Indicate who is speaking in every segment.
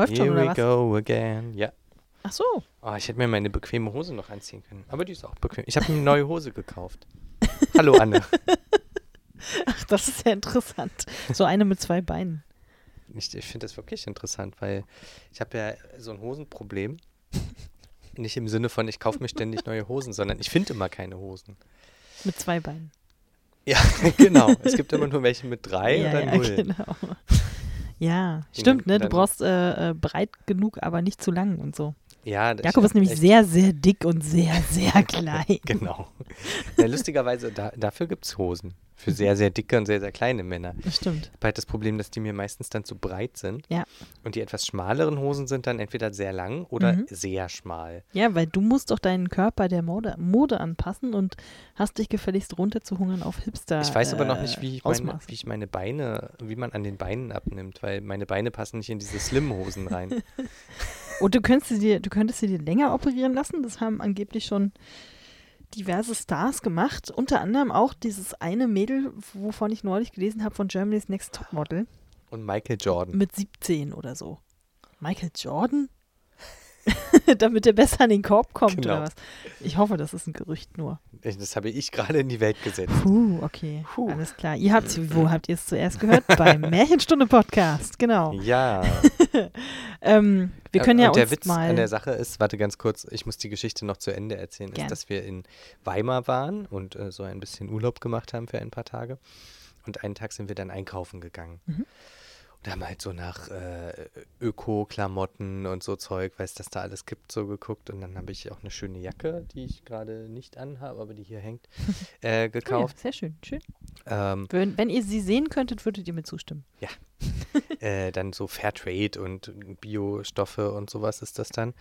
Speaker 1: Läuft schon,
Speaker 2: Here
Speaker 1: oder
Speaker 2: we
Speaker 1: was?
Speaker 2: go again. Ja.
Speaker 1: Ach so.
Speaker 2: Oh, ich hätte mir meine bequeme Hose noch anziehen können. Aber die ist auch bequem. Ich habe eine neue Hose gekauft. Hallo Anne.
Speaker 1: Ach, das ist ja interessant. So eine mit zwei Beinen.
Speaker 2: Ich, ich finde das wirklich interessant, weil ich habe ja so ein Hosenproblem. Nicht im Sinne von, ich kaufe mir ständig neue Hosen, sondern ich finde immer keine Hosen.
Speaker 1: Mit zwei Beinen.
Speaker 2: Ja, genau. Es gibt immer nur welche mit drei
Speaker 1: ja,
Speaker 2: oder
Speaker 1: ja,
Speaker 2: null.
Speaker 1: genau. Ja, stimmt, ne? Du brauchst äh, äh, breit genug, aber nicht zu lang und so.
Speaker 2: Ja,
Speaker 1: Jakob ist nämlich sehr, sehr dick und sehr, sehr klein.
Speaker 2: Genau. Ja, lustigerweise, da, dafür gibt es Hosen. Für sehr, sehr dicke und sehr, sehr kleine Männer.
Speaker 1: Das stimmt.
Speaker 2: Ich habe halt das Problem, dass die mir meistens dann zu breit sind.
Speaker 1: Ja.
Speaker 2: Und die etwas schmaleren Hosen sind dann entweder sehr lang oder
Speaker 1: Mhm.
Speaker 2: sehr schmal.
Speaker 1: Ja, weil du musst doch deinen Körper der Mode, Mode anpassen und hast dich gefälligst runterzuhungern auf Hipster.
Speaker 2: Ich weiß aber noch nicht,
Speaker 1: äh,
Speaker 2: wie ich, meine,
Speaker 1: Ausmaße.
Speaker 2: wie ich meine Beine, wie man an den Beinen abnimmt, weil meine Beine passen nicht in diese Slim-Hosen rein.
Speaker 1: Und du könntest sie dir, du könntest sie dir länger operieren lassen. Das haben angeblich schon diverse Stars gemacht. Unter anderem auch dieses eine Mädel, wovon ich neulich gelesen habe, von Germany's Next Topmodel.
Speaker 2: Und Michael Jordan.
Speaker 1: Mit 17 oder so. Michael Jordan? Damit er besser an den Korb kommt
Speaker 2: Genau.
Speaker 1: oder was? Ich hoffe, das ist ein Gerücht nur.
Speaker 2: Das habe ich gerade in die Welt gesetzt.
Speaker 1: Puh, okay.
Speaker 2: Puh.
Speaker 1: Alles klar. Ihr habt, wo habt ihr es zuerst gehört? Beim Märchenstunde Podcast, genau.
Speaker 2: Ja.
Speaker 1: Ähm, wir können
Speaker 2: und
Speaker 1: ja
Speaker 2: der
Speaker 1: uns
Speaker 2: Witz an der Sache ist, warte ganz kurz, ich muss die Geschichte noch zu Ende erzählen,
Speaker 1: Gern.
Speaker 2: ist, dass wir in Weimar waren und äh, so ein bisschen Urlaub gemacht haben für ein paar Tage. Und einen Tag sind wir dann einkaufen gegangen.
Speaker 1: Mhm.
Speaker 2: Und haben halt so nach äh, Öko-Klamotten und so Zeug, weiß dass da alles gibt, so geguckt. Und dann habe ich auch eine schöne Jacke, die ich gerade nicht anhabe, aber die hier hängt, äh,
Speaker 1: Oh ja,
Speaker 2: gekauft.
Speaker 1: sehr schön, schön.
Speaker 2: ähm,
Speaker 1: Wenn, wenn ihr sie sehen könntet, würdet ihr mir zustimmen.
Speaker 2: äh, dann so Fairtrade und Biostoffe und sowas ist das dann.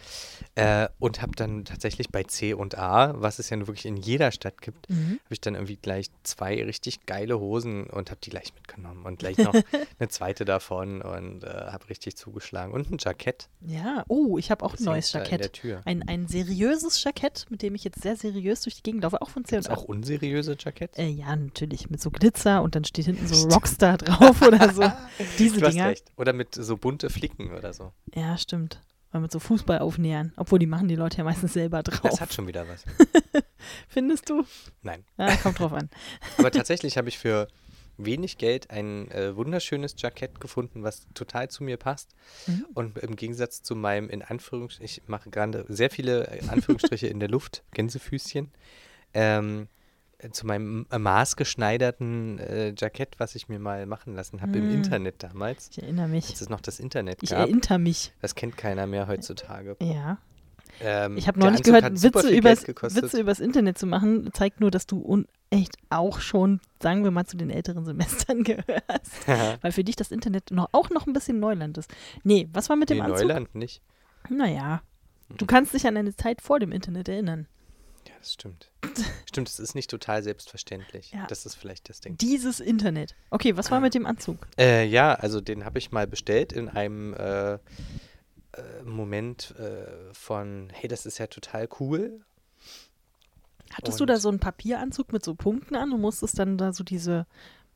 Speaker 2: Äh, und habe dann tatsächlich bei C und A, was es ja nun wirklich in jeder Stadt gibt,
Speaker 1: Mhm.
Speaker 2: habe ich dann irgendwie gleich zwei richtig geile Hosen und habe die gleich mitgenommen und gleich noch eine zweite davon und äh, habe richtig zugeschlagen und ein Jackett.
Speaker 1: Ja, oh, ich habe auch ein neues Jackett.
Speaker 2: Tür.
Speaker 1: Ein, ein seriöses Jackett, mit dem ich jetzt sehr seriös durch die Gegend laufe, auch von C&A.
Speaker 2: Ist auch unseriöse Jackett?
Speaker 1: Äh, ja, natürlich, mit so Glitzer und dann steht hinten so Rockstar drauf oder so. Diese
Speaker 2: du hast
Speaker 1: Dinger.
Speaker 2: recht. Oder mit so bunte Flicken oder so.
Speaker 1: Ja, stimmt. Oder mit so Fußballaufnähern. Obwohl, die machen die Leute ja meistens selber drauf.
Speaker 2: Das hat schon wieder was.
Speaker 1: Findest du?
Speaker 2: Nein.
Speaker 1: Ja, kommt drauf an.
Speaker 2: Aber tatsächlich habe ich für wenig Geld ein äh, wunderschönes Jackett gefunden, was total zu mir passt.
Speaker 1: Mhm.
Speaker 2: Und im Gegensatz zu meinem, in Anführungsstrichen, ich mache gerade sehr viele äh, Anführungsstriche in der Luft, Gänsefüßchen, ähm, äh, zu meinem maßgeschneiderten äh, Jackett, was ich mir mal machen lassen habe im
Speaker 1: Mm.
Speaker 2: Internet damals,
Speaker 1: Ich erinnere mich.
Speaker 2: als es noch das Internet
Speaker 1: Ich
Speaker 2: gab.
Speaker 1: erinnere mich.
Speaker 2: Das kennt keiner mehr heutzutage.
Speaker 1: Ja.
Speaker 2: Ähm,
Speaker 1: Ich habe neulich
Speaker 2: Anzug
Speaker 1: gehört, Witze übers. Witze übers Internet zu machen, zeigt nur, dass du echt auch schon, sagen wir mal, zu den älteren Semestern gehörst. Weil für dich das Internet noch, auch noch ein bisschen Neuland ist. Nee, was war mit dem
Speaker 2: nee,
Speaker 1: Anzug?
Speaker 2: Neuland nicht.
Speaker 1: Naja. Du
Speaker 2: Mhm.
Speaker 1: kannst dich an eine Zeit vor dem Internet erinnern.
Speaker 2: Ja, das stimmt. stimmt, es ist nicht total selbstverständlich.
Speaker 1: Ja.
Speaker 2: Das ist vielleicht das Ding.
Speaker 1: Dieses Internet. Okay, was war mit dem Anzug?
Speaker 2: Äh, ja, also den habe ich mal bestellt in einem äh, äh, Moment äh, von, hey, das ist ja total cool.
Speaker 1: Hattest du da
Speaker 2: Und-
Speaker 1: so einen Papieranzug mit so Punkten an und musstest dann da so diese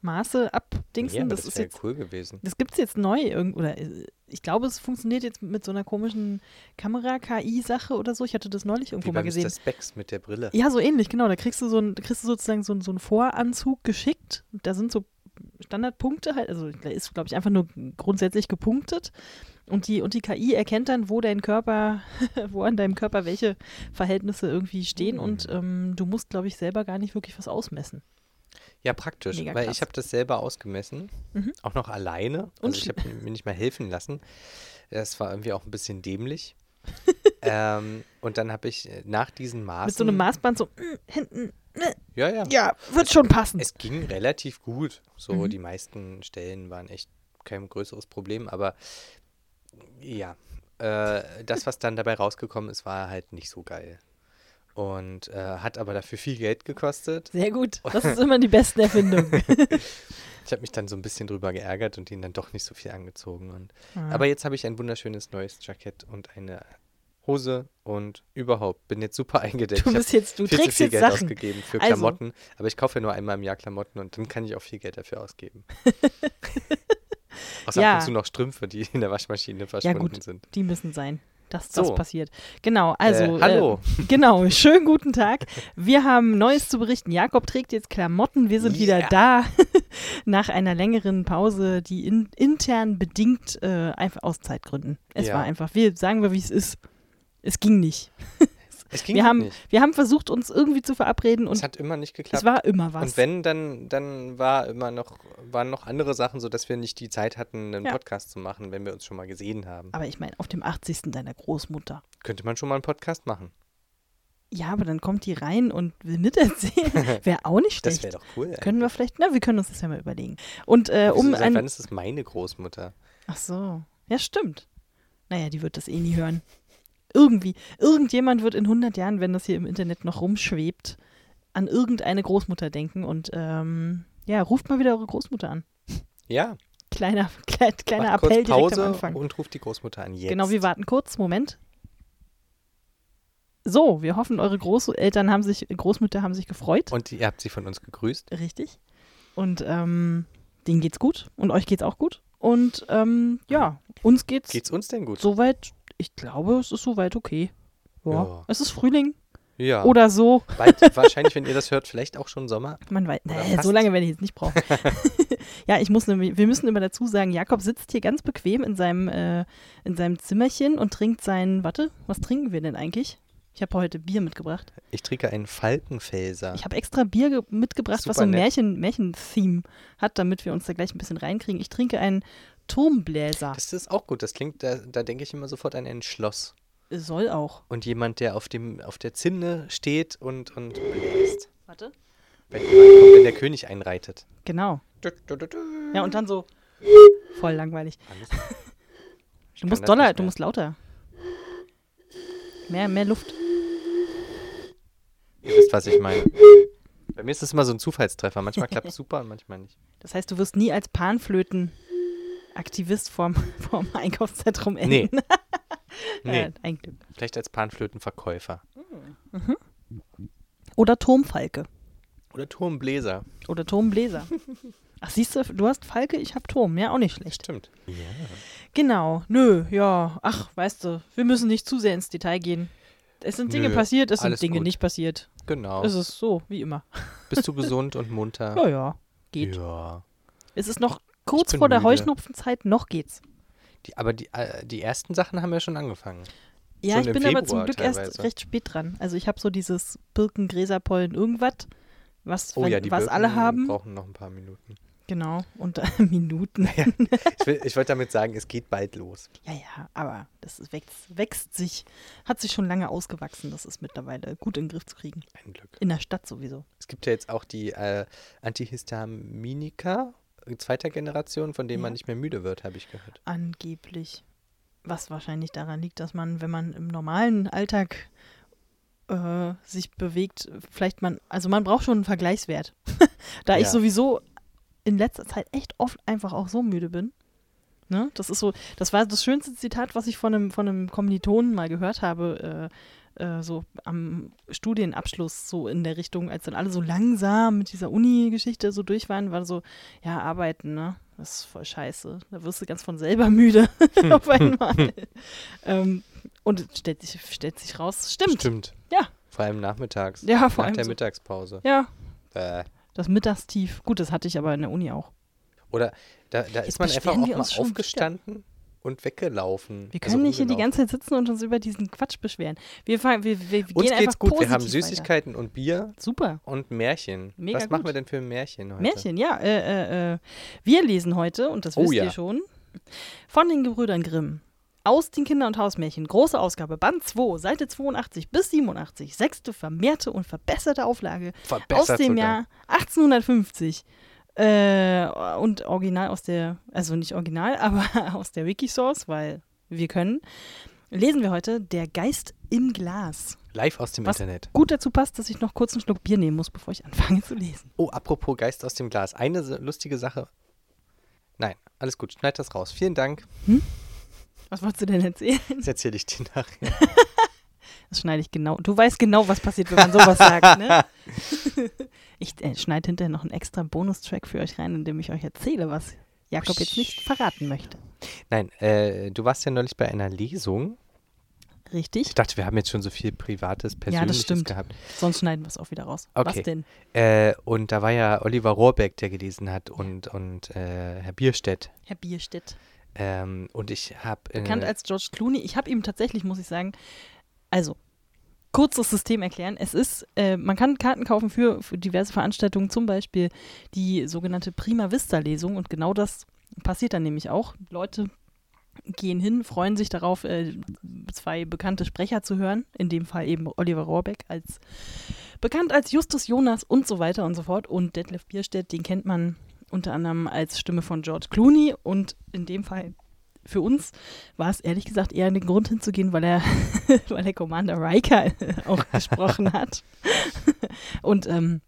Speaker 1: Maße abdingsen?
Speaker 2: ja,
Speaker 1: das,
Speaker 2: das
Speaker 1: ist jetzt,
Speaker 2: cool gewesen.
Speaker 1: das gibt es jetzt neu irgend oder äh, ich glaube, es funktioniert jetzt mit so einer komischen Kamera-KI-Sache oder so. Ich hatte das neulich irgendwo
Speaker 2: Wie
Speaker 1: mal gesehen.
Speaker 2: Mr. Specs mit der Brille.
Speaker 1: Ja, so ähnlich, genau. Da kriegst du so ein, kriegst du sozusagen so, ein, so einen Voranzug geschickt. Da sind so Standardpunkte halt, also da ist, glaube ich, einfach nur grundsätzlich gepunktet. Und die, und die KI erkennt dann, wo dein Körper, wo an deinem Körper welche Verhältnisse irgendwie stehen. Und
Speaker 2: Hm.
Speaker 1: ähm, du musst, glaube ich, selber gar nicht wirklich was ausmessen.
Speaker 2: Ja, praktisch,
Speaker 1: Mega
Speaker 2: weil
Speaker 1: krass.
Speaker 2: ich habe das selber ausgemessen,
Speaker 1: Mhm.
Speaker 2: auch noch alleine.
Speaker 1: Und
Speaker 2: Also ich habe mir nicht mal helfen lassen. Das war irgendwie auch ein bisschen dämlich. ähm, und dann habe ich äh, nach diesen Maßen.
Speaker 1: Mit so einem Maßband so mm, hinten.
Speaker 2: Ja, ja.
Speaker 1: Ja, wird schon passen.
Speaker 2: Es ging relativ gut. So,
Speaker 1: Mhm.
Speaker 2: die meisten Stellen waren echt kein größeres Problem, aber ja, äh, das, was dann dabei rausgekommen ist, war halt nicht so geil. Und äh, hat aber dafür viel Geld gekostet.
Speaker 1: Sehr gut. Das ist immer die besten Erfindungen.
Speaker 2: Ich habe mich dann so ein bisschen drüber geärgert und ihn dann doch nicht so viel angezogen. Und,
Speaker 1: Ah.
Speaker 2: Aber jetzt habe ich ein wunderschönes neues Jackett und eine Hose und überhaupt bin jetzt super eingedeckt.
Speaker 1: du bist jetzt, du
Speaker 2: viel zu
Speaker 1: trägst
Speaker 2: viel
Speaker 1: jetzt
Speaker 2: Geld
Speaker 1: Sachen.
Speaker 2: ausgegeben für
Speaker 1: Also.
Speaker 2: Klamotten, aber ich kaufe ja nur einmal im Jahr Klamotten und dann kann ich auch viel Geld dafür ausgeben. Außer
Speaker 1: Ja.
Speaker 2: ab und zu noch Strümpfe, die in der Waschmaschine verschwunden
Speaker 1: gut.
Speaker 2: sind.
Speaker 1: Die müssen sein. Dass das
Speaker 2: So.
Speaker 1: passiert. Genau, also.
Speaker 2: äh, hallo.
Speaker 1: Äh, genau, schönen guten Tag. Wir haben Neues zu berichten. Jakob trägt jetzt Klamotten. Wir sind wieder
Speaker 2: Ja.
Speaker 1: da. Nach einer längeren Pause, die in, intern bedingt äh, einfach aus Zeitgründen. Es
Speaker 2: Ja.
Speaker 1: war einfach, wir sagen wir, wie es ist. Es ging nicht.
Speaker 2: Es ging
Speaker 1: Wir haben,
Speaker 2: nicht.
Speaker 1: wir haben versucht, uns irgendwie zu verabreden und
Speaker 2: es hat immer nicht geklappt.
Speaker 1: es war immer was.
Speaker 2: Und wenn, dann, dann war immer noch, waren noch andere Sachen, sodass wir nicht die Zeit hatten, einen
Speaker 1: Ja.
Speaker 2: Podcast zu machen, wenn wir uns schon mal gesehen haben.
Speaker 1: aber ich meine, auf dem 80. deiner Großmutter.
Speaker 2: Könnte man schon mal einen Podcast machen.
Speaker 1: Ja, aber dann kommt die rein und will miterzählen. Wäre auch nicht
Speaker 2: Das
Speaker 1: schlecht.
Speaker 2: wäre doch cool.
Speaker 1: Können wir vielleicht, na, wir können uns das ja mal überlegen. Und äh, um
Speaker 2: seit
Speaker 1: ein.
Speaker 2: wann ist es meine Großmutter?
Speaker 1: Ach so. Ja, stimmt. Naja, die wird das eh nie hören. Irgendwie. Irgendjemand wird in 100 Jahren, wenn das hier im Internet noch rumschwebt, an irgendeine Großmutter denken und ähm, ja, ruft mal wieder eure Großmutter an.
Speaker 2: Ja,
Speaker 1: Kleiner, klein, kleiner
Speaker 2: macht
Speaker 1: Appell
Speaker 2: kurz
Speaker 1: direkt
Speaker 2: Pause
Speaker 1: am Anfang.
Speaker 2: und ruft die Großmutter an. Jetzt.
Speaker 1: Genau, wir warten kurz. Moment. So, wir hoffen, eure Großeltern haben sich, Großmütter haben sich gefreut.
Speaker 2: Und ihr habt sie von uns gegrüßt.
Speaker 1: Richtig. Und ähm, denen geht's gut und euch geht's auch gut. Und ähm, ja, uns geht's,
Speaker 2: Geht's uns denn gut?
Speaker 1: soweit, ich glaube, es ist soweit okay. Ja.
Speaker 2: Ja.
Speaker 1: Es ist Frühling
Speaker 2: Ja.
Speaker 1: oder so.
Speaker 2: Bald, wahrscheinlich, wenn ihr das hört, vielleicht auch schon Sommer.
Speaker 1: Man weiß, nee, so lange werde ich jetzt nicht brauchen. ja, ich muss, nämlich- wir müssen immer dazu sagen, Jakob sitzt hier ganz bequem in seinem, äh, in seinem Zimmerchen und trinkt sein, warte, was trinken wir denn eigentlich? Ich habe heute Bier mitgebracht.
Speaker 2: Ich trinke einen Falkenfelser.
Speaker 1: Ich habe extra Bier ge- mitgebracht, was
Speaker 2: Super
Speaker 1: so ein
Speaker 2: nett.
Speaker 1: Märchen, Märchen-Theme hat, damit wir uns da gleich ein bisschen reinkriegen. Ich trinke einen Turmbläser.
Speaker 2: Das ist auch gut. Das klingt, da, da denke ich immer sofort an ein Schloss.
Speaker 1: Soll auch.
Speaker 2: Und jemand, der auf, dem, auf der Zinne steht und, und bläst.
Speaker 1: Warte.
Speaker 2: Wenn kommt, wenn der König einreitet.
Speaker 1: Genau.
Speaker 2: Du, du, du.
Speaker 1: Ja, und dann so. Voll langweilig. Du musst doller, du musst lauter. Mehr, mehr Luft.
Speaker 2: Ihr wisst, was ich meine. Bei mir ist das immer so ein Zufallstreffer. Manchmal klappt es super und manchmal nicht.
Speaker 1: Das heißt, du wirst nie als Panflöten-Aktivist vorm, vorm Einkaufszentrum enden.
Speaker 2: Nee. Nee,
Speaker 1: Äh, ein Glück.
Speaker 2: vielleicht als Panflötenverkäufer.
Speaker 1: Oder Turmfalke.
Speaker 2: Oder Turmbläser.
Speaker 1: Oder Turmbläser. Ach, siehst du, du hast Falke, ich hab Turm. Ja, auch nicht schlecht.
Speaker 2: Stimmt. Ja.
Speaker 1: Genau. Nö, ja. Ach, weißt du, wir müssen nicht zu sehr ins Detail gehen. Es sind Dinge
Speaker 2: Nö,
Speaker 1: passiert, es sind Dinge
Speaker 2: gut.
Speaker 1: nicht passiert.
Speaker 2: Genau.
Speaker 1: Es ist so, wie immer.
Speaker 2: Bist du gesund und munter?
Speaker 1: Ja, ja. Geht.
Speaker 2: Ja.
Speaker 1: Es ist noch kurz vor der
Speaker 2: müde.
Speaker 1: Heuschnupfenzeit, noch geht's.
Speaker 2: Die, aber die, äh, die ersten Sachen haben ja schon angefangen.
Speaker 1: Ja,
Speaker 2: Schon
Speaker 1: ich bin aber zum
Speaker 2: Februar
Speaker 1: Glück erst
Speaker 2: teilweise.
Speaker 1: recht spät dran. Also ich habe so dieses Birken, Gräserpollen, irgendwas, was,
Speaker 2: Oh
Speaker 1: wenn-
Speaker 2: ja, die
Speaker 1: was alle haben.
Speaker 2: brauchen noch ein paar Minuten.
Speaker 1: Genau. Und äh, Minuten.
Speaker 2: Ich, will, ich wollte damit sagen, es geht bald los.
Speaker 1: Ja, ja, aber das ist, wächst, wächst sich, hat sich schon lange ausgewachsen. Das ist mittlerweile gut in den Griff zu kriegen.
Speaker 2: Ein Glück.
Speaker 1: In der Stadt sowieso.
Speaker 2: Es gibt ja jetzt auch die äh, Antihistaminika zweiter Generation, von denen
Speaker 1: Ja.
Speaker 2: man nicht mehr müde wird, habe ich gehört.
Speaker 1: Angeblich. Was wahrscheinlich daran liegt, dass man, wenn man im normalen Alltag äh, sich bewegt, vielleicht man, also man braucht schon einen Vergleichswert. da ich
Speaker 2: Ja.
Speaker 1: sowieso in letzter Zeit echt oft einfach auch so müde bin. Ne? Das ist so, das war das schönste Zitat, was ich von einem, von einem Kommilitonen mal gehört habe, äh, äh, so am Studienabschluss, so in der Richtung, als dann alle so langsam mit dieser Uni-Geschichte so durch waren, war so, ja, arbeiten, ne? Das ist voll scheiße. Da wirst du ganz von selber müde auf einmal. ähm, und es stellt sich, stellt sich raus, stimmt.
Speaker 2: Stimmt.
Speaker 1: Ja.
Speaker 2: Vor allem nachmittags.
Speaker 1: Ja, vor
Speaker 2: nach
Speaker 1: allem
Speaker 2: der
Speaker 1: so.
Speaker 2: Mittagspause.
Speaker 1: Ja,
Speaker 2: Äh,
Speaker 1: das Mittagstief. Gut, das hatte ich aber in der Uni auch.
Speaker 2: oder da, da ist man einfach auch mal aufgestanden und weggelaufen.
Speaker 1: Wir
Speaker 2: Also
Speaker 1: können nicht hier die ganze Zeit sitzen und uns über diesen Quatsch beschweren. Wir, fangen, wir, wir, wir
Speaker 2: Uns
Speaker 1: gehen
Speaker 2: geht's gut. Wir haben Süßigkeiten und Bier
Speaker 1: Weiter. Super.
Speaker 2: und Märchen.
Speaker 1: Mega
Speaker 2: Was machen
Speaker 1: gut.
Speaker 2: wir denn für ein Märchen heute?
Speaker 1: Märchen, ja. Äh, äh, äh, wir lesen heute, und das
Speaker 2: Oh
Speaker 1: wisst
Speaker 2: ja.
Speaker 1: ihr schon, von den Gebrüdern Grimm. Aus den Kinder- und Hausmärchen. Große Ausgabe, Band 2, Seite 82 bis 87. Sechste vermehrte und verbesserte Auflage
Speaker 2: Verbessert
Speaker 1: aus dem
Speaker 2: sogar.
Speaker 1: Jahr 1850. Äh, und original aus der, also nicht original, aber aus der Wikisource, weil wir können. Lesen wir heute Der Geist im Glas.
Speaker 2: Live aus dem
Speaker 1: Was-
Speaker 2: Internet.
Speaker 1: Gut dazu passt, dass ich noch kurz einen Schluck Bier nehmen muss, bevor ich anfange zu lesen.
Speaker 2: Oh, apropos Geist aus dem Glas. Eine lustige Sache. Nein, alles gut. Schneid das raus. Vielen Dank.
Speaker 1: Was wolltest du denn erzählen?
Speaker 2: Das erzähle ich dir nachher.
Speaker 1: Das schneide ich genau. Du weißt genau, was passiert, wenn man sowas sagt, ne? Ich äh, schneide hinterher noch einen extra Bonustrack für euch rein, in dem ich euch erzähle, was Jakob jetzt nicht verraten möchte.
Speaker 2: Nein, äh, du warst ja neulich bei einer Lesung.
Speaker 1: Richtig?
Speaker 2: Ich dachte, wir haben jetzt schon so viel Privates, Persönliches
Speaker 1: stimmt.
Speaker 2: gehabt.
Speaker 1: Sonst schneiden wir es auch wieder raus.
Speaker 2: Okay.
Speaker 1: Was denn?
Speaker 2: Äh, und da war ja Oliver Rohrbeck, der gelesen hat und, und äh, Herr Bierstedt.
Speaker 1: Herr Bierstedt.
Speaker 2: Ähm, und ich habe. Äh,
Speaker 1: Bekannt als George Clooney. Ich habe ihm tatsächlich, muss ich sagen, also kurzes System erklären. Es ist, äh, man kann Karten kaufen für, für diverse Veranstaltungen, zum Beispiel die sogenannte Prima Vista Lesung und genau das passiert dann nämlich auch. Leute gehen hin, freuen sich darauf, äh, zwei bekannte Sprecher zu hören, in dem Fall eben Oliver Rohrbeck als bekannt als Justus Jonas und so weiter und so fort und Detlef Bierstedt, den kennt man unter anderem als Stimme von George Clooney und in dem Fall für uns war es ehrlich gesagt eher ein Grund hinzugehen, weil er, weil er Commander Riker auch gesprochen hat. Und ähm,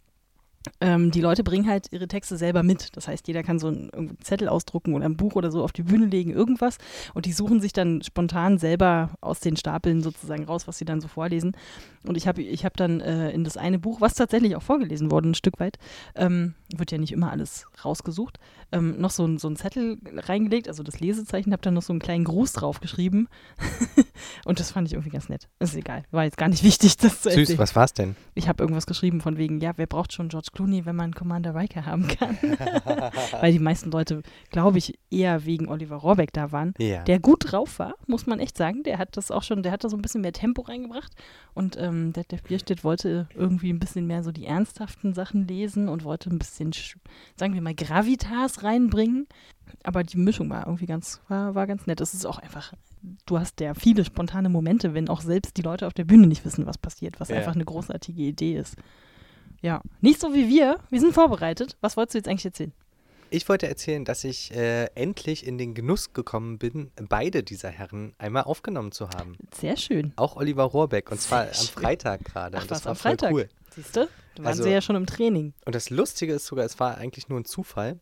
Speaker 1: ähm, die Leute bringen halt ihre Texte selber mit. Das heißt, jeder kann so einen, Zettel ausdrucken oder ein Buch oder so auf die Bühne legen, irgendwas. Und die suchen sich dann spontan selber aus den Stapeln sozusagen raus, was sie dann so vorlesen. Und ich habe ich hab dann äh, in das eine Buch, was tatsächlich auch vorgelesen wurde, ein Stück weit, ähm, wird ja nicht immer alles rausgesucht, ähm, noch so, ein- so einen Zettel reingelegt, also das Lesezeichen, habe dann noch so einen kleinen Gruß drauf geschrieben. Und das fand ich irgendwie ganz nett. Ist egal, war jetzt gar nicht wichtig, das zu
Speaker 2: Süß,
Speaker 1: erzählen.
Speaker 2: was war's denn?
Speaker 1: Ich habe irgendwas geschrieben von wegen, ja, wer braucht schon George Clooney, wenn man Commander Riker haben kann? Weil die meisten Leute, glaube ich, eher wegen Oliver Rohrbeck da waren.
Speaker 2: Ja.
Speaker 1: Der gut drauf war, muss man echt sagen. Der hat das auch schon, der hat da so ein bisschen mehr Tempo reingebracht. Und ähm, der, der Bierstedt wollte irgendwie ein bisschen mehr so die ernsthaften Sachen lesen und wollte ein bisschen, sch- sagen wir mal, Gravitas reinbringen. Aber die Mischung war irgendwie ganz, war, war ganz nett. Es ist auch einfach, du hast ja viele spontane Momente, wenn auch selbst die Leute auf der Bühne nicht wissen, was passiert, was
Speaker 2: Ja.
Speaker 1: einfach eine großartige Idee ist. Ja, nicht so wie wir. Wir sind vorbereitet. Was wolltest du jetzt eigentlich erzählen?
Speaker 2: Ich wollte erzählen, dass ich äh, endlich in den Genuss gekommen bin, beide dieser Herren einmal aufgenommen zu haben.
Speaker 1: Sehr schön.
Speaker 2: Auch Oliver Rohrbeck. Und zwar am. Freitag gerade.
Speaker 1: Was,
Speaker 2: das war
Speaker 1: am Freitag?
Speaker 2: cool.
Speaker 1: Siehst du? Da waren
Speaker 2: Also-
Speaker 1: sie ja schon im Training.
Speaker 2: Und das Lustige ist sogar, es war eigentlich nur ein Zufall.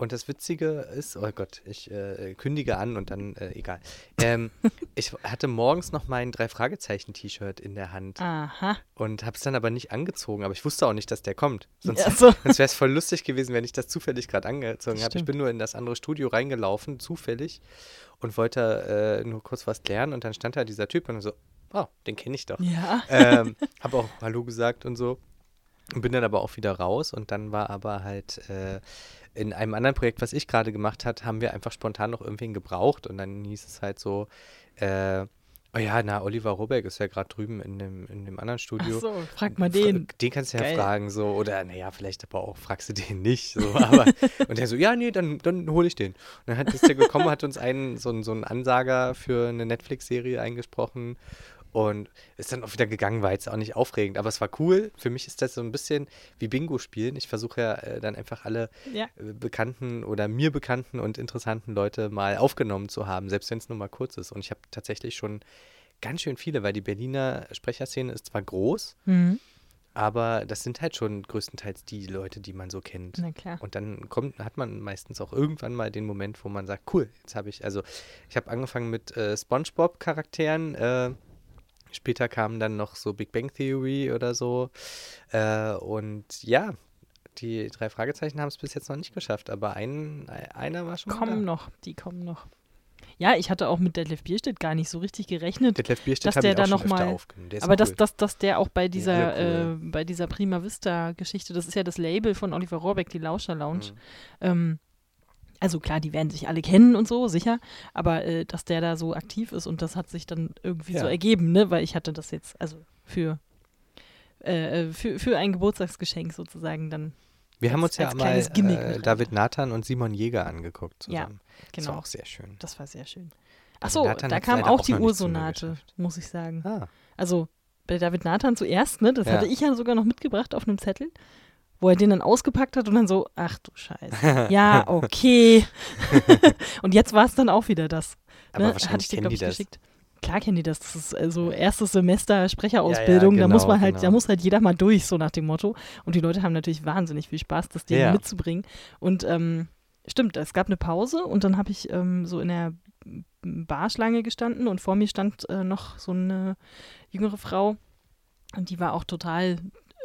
Speaker 2: Und das Witzige ist, oh Gott, ich äh, kündige an und dann, äh, egal. Ähm, ich hatte morgens noch mein Drei-Fragezeichen-T-Shirt in der Hand
Speaker 1: Aha.
Speaker 2: und habe es dann aber nicht angezogen. Aber ich wusste auch nicht, dass der kommt. Sonst,
Speaker 1: Ja, so.
Speaker 2: sonst wäre es voll lustig gewesen, wenn ich das zufällig gerade angezogen habe. Ich bin nur in das andere Studio reingelaufen, zufällig, und wollte äh, nur kurz was klären. Und dann stand da dieser Typ und so, oh, den kenne ich doch.
Speaker 1: Ja.
Speaker 2: ähm, habe auch Hallo gesagt und so. Und bin dann aber auch wieder raus. Und dann war aber halt äh, in einem anderen Projekt, was ich gerade gemacht hat, haben wir einfach spontan noch irgendwen gebraucht. Und dann hieß es halt so, äh, oh ja, na, Oliver Robeck ist ja gerade drüben in dem, in dem anderen
Speaker 1: Ach
Speaker 2: Studio.
Speaker 1: so, frag mal
Speaker 2: Fra-
Speaker 1: den.
Speaker 2: Den kannst du ja
Speaker 1: Geil.
Speaker 2: fragen, so, oder naja, vielleicht aber auch fragst du den nicht. So, aber, und der so, ja, nee, dann, dann hole ich den. Und dann hat, ist der gekommen, hat uns einen, so, einen- so einen Ansager für eine Netflix-Serie eingesprochen und ist dann auch wieder gegangen, war jetzt auch nicht aufregend, aber es war cool. Für mich ist das so ein bisschen wie Bingo spielen. Ich versuche ja äh, dann einfach alle
Speaker 1: Ja.
Speaker 2: äh, bekannten oder mir bekannten und interessanten Leute mal aufgenommen zu haben, selbst wenn es nur mal kurz ist. Und ich habe tatsächlich schon ganz schön viele, weil die Berliner Sprecherszene ist zwar groß,
Speaker 1: Mhm.
Speaker 2: aber das sind halt schon größtenteils die Leute, die man so kennt.
Speaker 1: Na klar.
Speaker 2: Und dann kommt, hat man meistens auch irgendwann mal den Moment, wo man sagt, cool, jetzt habe ich, also ich habe angefangen mit äh, SpongeBob-Charakteren, äh, später kamen dann noch so Big Bang Theory oder so. Äh, und ja, die drei Fragezeichen haben es bis jetzt noch nicht geschafft, aber ein, einer war schon
Speaker 1: Kommen
Speaker 2: da.
Speaker 1: noch, die kommen noch. Ja, ich hatte auch mit Detlef Bierstedt gar nicht so richtig gerechnet.
Speaker 2: Detlef Bierstedt
Speaker 1: dass der da noch mal- Aber
Speaker 2: cool.
Speaker 1: dass, dass, dass der auch bei dieser,
Speaker 2: alle
Speaker 1: äh, bei dieser Prima Vista-Geschichte, das ist ja das Label von Oliver Rohrbeck, die Lauscher Lounge.
Speaker 2: Mhm.
Speaker 1: Ähm, also klar, die werden sich alle kennen und so, sicher, aber äh, dass der da so aktiv ist und das hat sich dann irgendwie so
Speaker 2: Ja.
Speaker 1: ergeben, ne? Weil ich hatte das jetzt, also für, äh, äh, für, für ein Geburtstagsgeschenk sozusagen dann.
Speaker 2: Wir haben uns ja
Speaker 1: als
Speaker 2: mal
Speaker 1: kleines Gimmick
Speaker 2: äh, David Nathan und Simon Jäger angeguckt
Speaker 1: Ja,
Speaker 2: zusammen. Das war
Speaker 1: Genau,
Speaker 2: auch sehr schön.
Speaker 1: das war sehr schön. Achso,
Speaker 2: Nathan
Speaker 1: da kam auch die Ursonate, muss ich sagen.
Speaker 2: Ah,
Speaker 1: Also bei David Nathan zuerst, ne? Das
Speaker 2: Ja.
Speaker 1: hatte ich ja sogar noch mitgebracht auf einem Zettel, wo er den dann ausgepackt hat und dann so, ach du Scheiße. Ja, okay. und jetzt war es dann auch wieder das.
Speaker 2: aber
Speaker 1: ne? Hatte ich dir,
Speaker 2: kennen
Speaker 1: glaub
Speaker 2: die
Speaker 1: ich,
Speaker 2: das.
Speaker 1: geschickt. Klar kennen die das. Das ist also erstes Semester Sprecherausbildung.
Speaker 2: Ja, ja,
Speaker 1: da muss
Speaker 2: genau,
Speaker 1: man halt,
Speaker 2: genau.
Speaker 1: da muss halt jeder mal durch, so nach dem Motto. Und die Leute haben natürlich wahnsinnig viel Spaß, das Ding
Speaker 2: Ja.
Speaker 1: mitzubringen. Und ähm, stimmt, es gab eine Pause und dann habe ich ähm, so in der Barschlange gestanden und vor mir stand äh, noch so eine jüngere Frau und die war auch total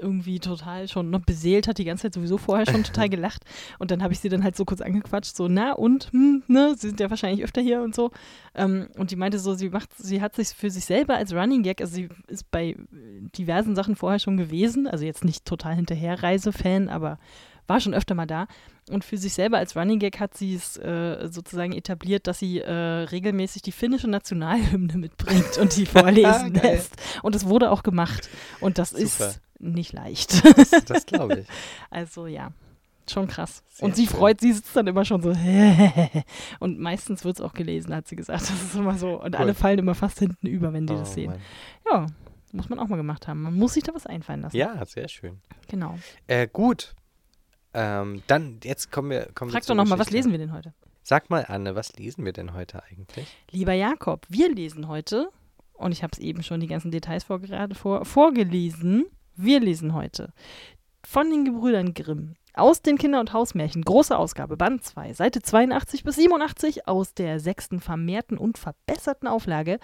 Speaker 1: irgendwie total schon noch beseelt hat, die ganze Zeit sowieso vorher schon total gelacht. Und dann habe ich sie dann halt so kurz angequatscht, so, na und, hm, ne, sie sind ja wahrscheinlich öfter hier und so. Ähm, und die meinte so, sie macht, sie hat sich für sich selber als Running Gag, also sie ist bei diversen Sachen vorher schon gewesen, also jetzt nicht total Hinterherreise-Fan, aber war schon öfter mal da. Und für sich selber als Running Gag hat sie es äh, sozusagen etabliert, dass sie äh, regelmäßig die finnische Nationalhymne mitbringt und die vorlesen lässt. Und das wurde auch gemacht. Und das
Speaker 2: Super.
Speaker 1: ist nicht leicht.
Speaker 2: Das, das glaube ich.
Speaker 1: Also ja, schon krass.
Speaker 2: Sehr
Speaker 1: und sie
Speaker 2: schön.
Speaker 1: freut, sie sitzt dann immer schon so. und meistens wird es auch gelesen, hat sie gesagt. Das ist immer so. Und alle
Speaker 2: Cool.
Speaker 1: fallen immer fast hinten über, wenn die
Speaker 2: Oh,
Speaker 1: das sehen.
Speaker 2: Mann.
Speaker 1: Ja, muss man auch mal gemacht haben. Man muss sich da was einfallen lassen.
Speaker 2: Ja, sehr schön.
Speaker 1: Genau.
Speaker 2: Äh, gut. Ähm, dann, jetzt kommen wir. Kommen
Speaker 1: Frag
Speaker 2: wir
Speaker 1: doch noch mal, was lesen wir denn heute?
Speaker 2: Sag mal, Anne, was lesen wir denn heute eigentlich?
Speaker 1: Lieber Jakob, wir lesen heute, und ich habe es eben schon die ganzen Details vor, vor, vorgelesen, wir lesen heute von den Gebrüdern Grimm aus den Kinder- und Hausmärchen, große Ausgabe, Band 2, Seite 82 bis 87 aus der sechsten vermehrten und verbesserten Auflage,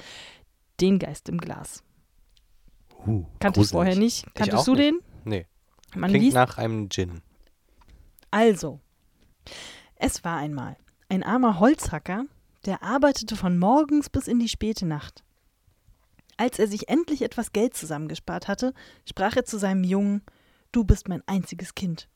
Speaker 1: Den Geist im Glas.
Speaker 2: Uh,
Speaker 1: Kannte ich vorher nicht. Kanntest du
Speaker 2: nicht.
Speaker 1: den?
Speaker 2: Nee.
Speaker 1: Man
Speaker 2: Klingt
Speaker 1: liest
Speaker 2: nach einem Gin.
Speaker 1: Also, es war einmal ein armer Holzhacker, der arbeitete von morgens bis in die späte Nacht. Als er sich endlich etwas Geld zusammengespart hatte, sprach er zu seinem Jungen Du bist mein einziges Kind.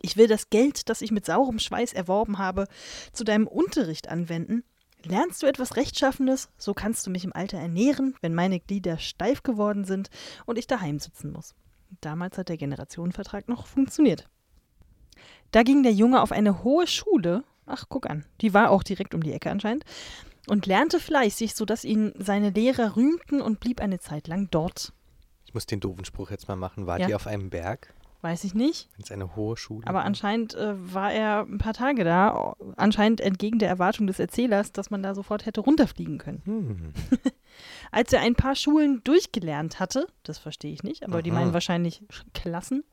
Speaker 1: Ich will das Geld, das ich mit saurem Schweiß erworben habe, zu deinem Unterricht anwenden. Lernst du etwas Rechtschaffenes, so kannst du mich im Alter ernähren, wenn meine Glieder steif geworden sind und ich daheim sitzen muss. Damals hat der Generationenvertrag noch funktioniert. Da ging der Junge auf eine hohe Schule. Ach, guck an. Die war auch direkt um die Ecke anscheinend. Und lernte fleißig, sodass ihn seine Lehrer rühmten und blieb eine Zeit lang dort.
Speaker 2: Ich muss den doofen Spruch jetzt mal machen. War
Speaker 1: Ja.
Speaker 2: die auf einem Berg?
Speaker 1: Weiß ich nicht.
Speaker 2: Wenn es eine hohe Schule
Speaker 1: Aber anscheinend äh, war er ein paar Tage da. Anscheinend entgegen der Erwartung des Erzählers, dass man da sofort hätte runterfliegen können.
Speaker 2: Hm.
Speaker 1: Als er ein paar Schulen durchgelernt hatte, das verstehe ich nicht, aber die
Speaker 2: Aha.
Speaker 1: meinen wahrscheinlich Sch- Klassen,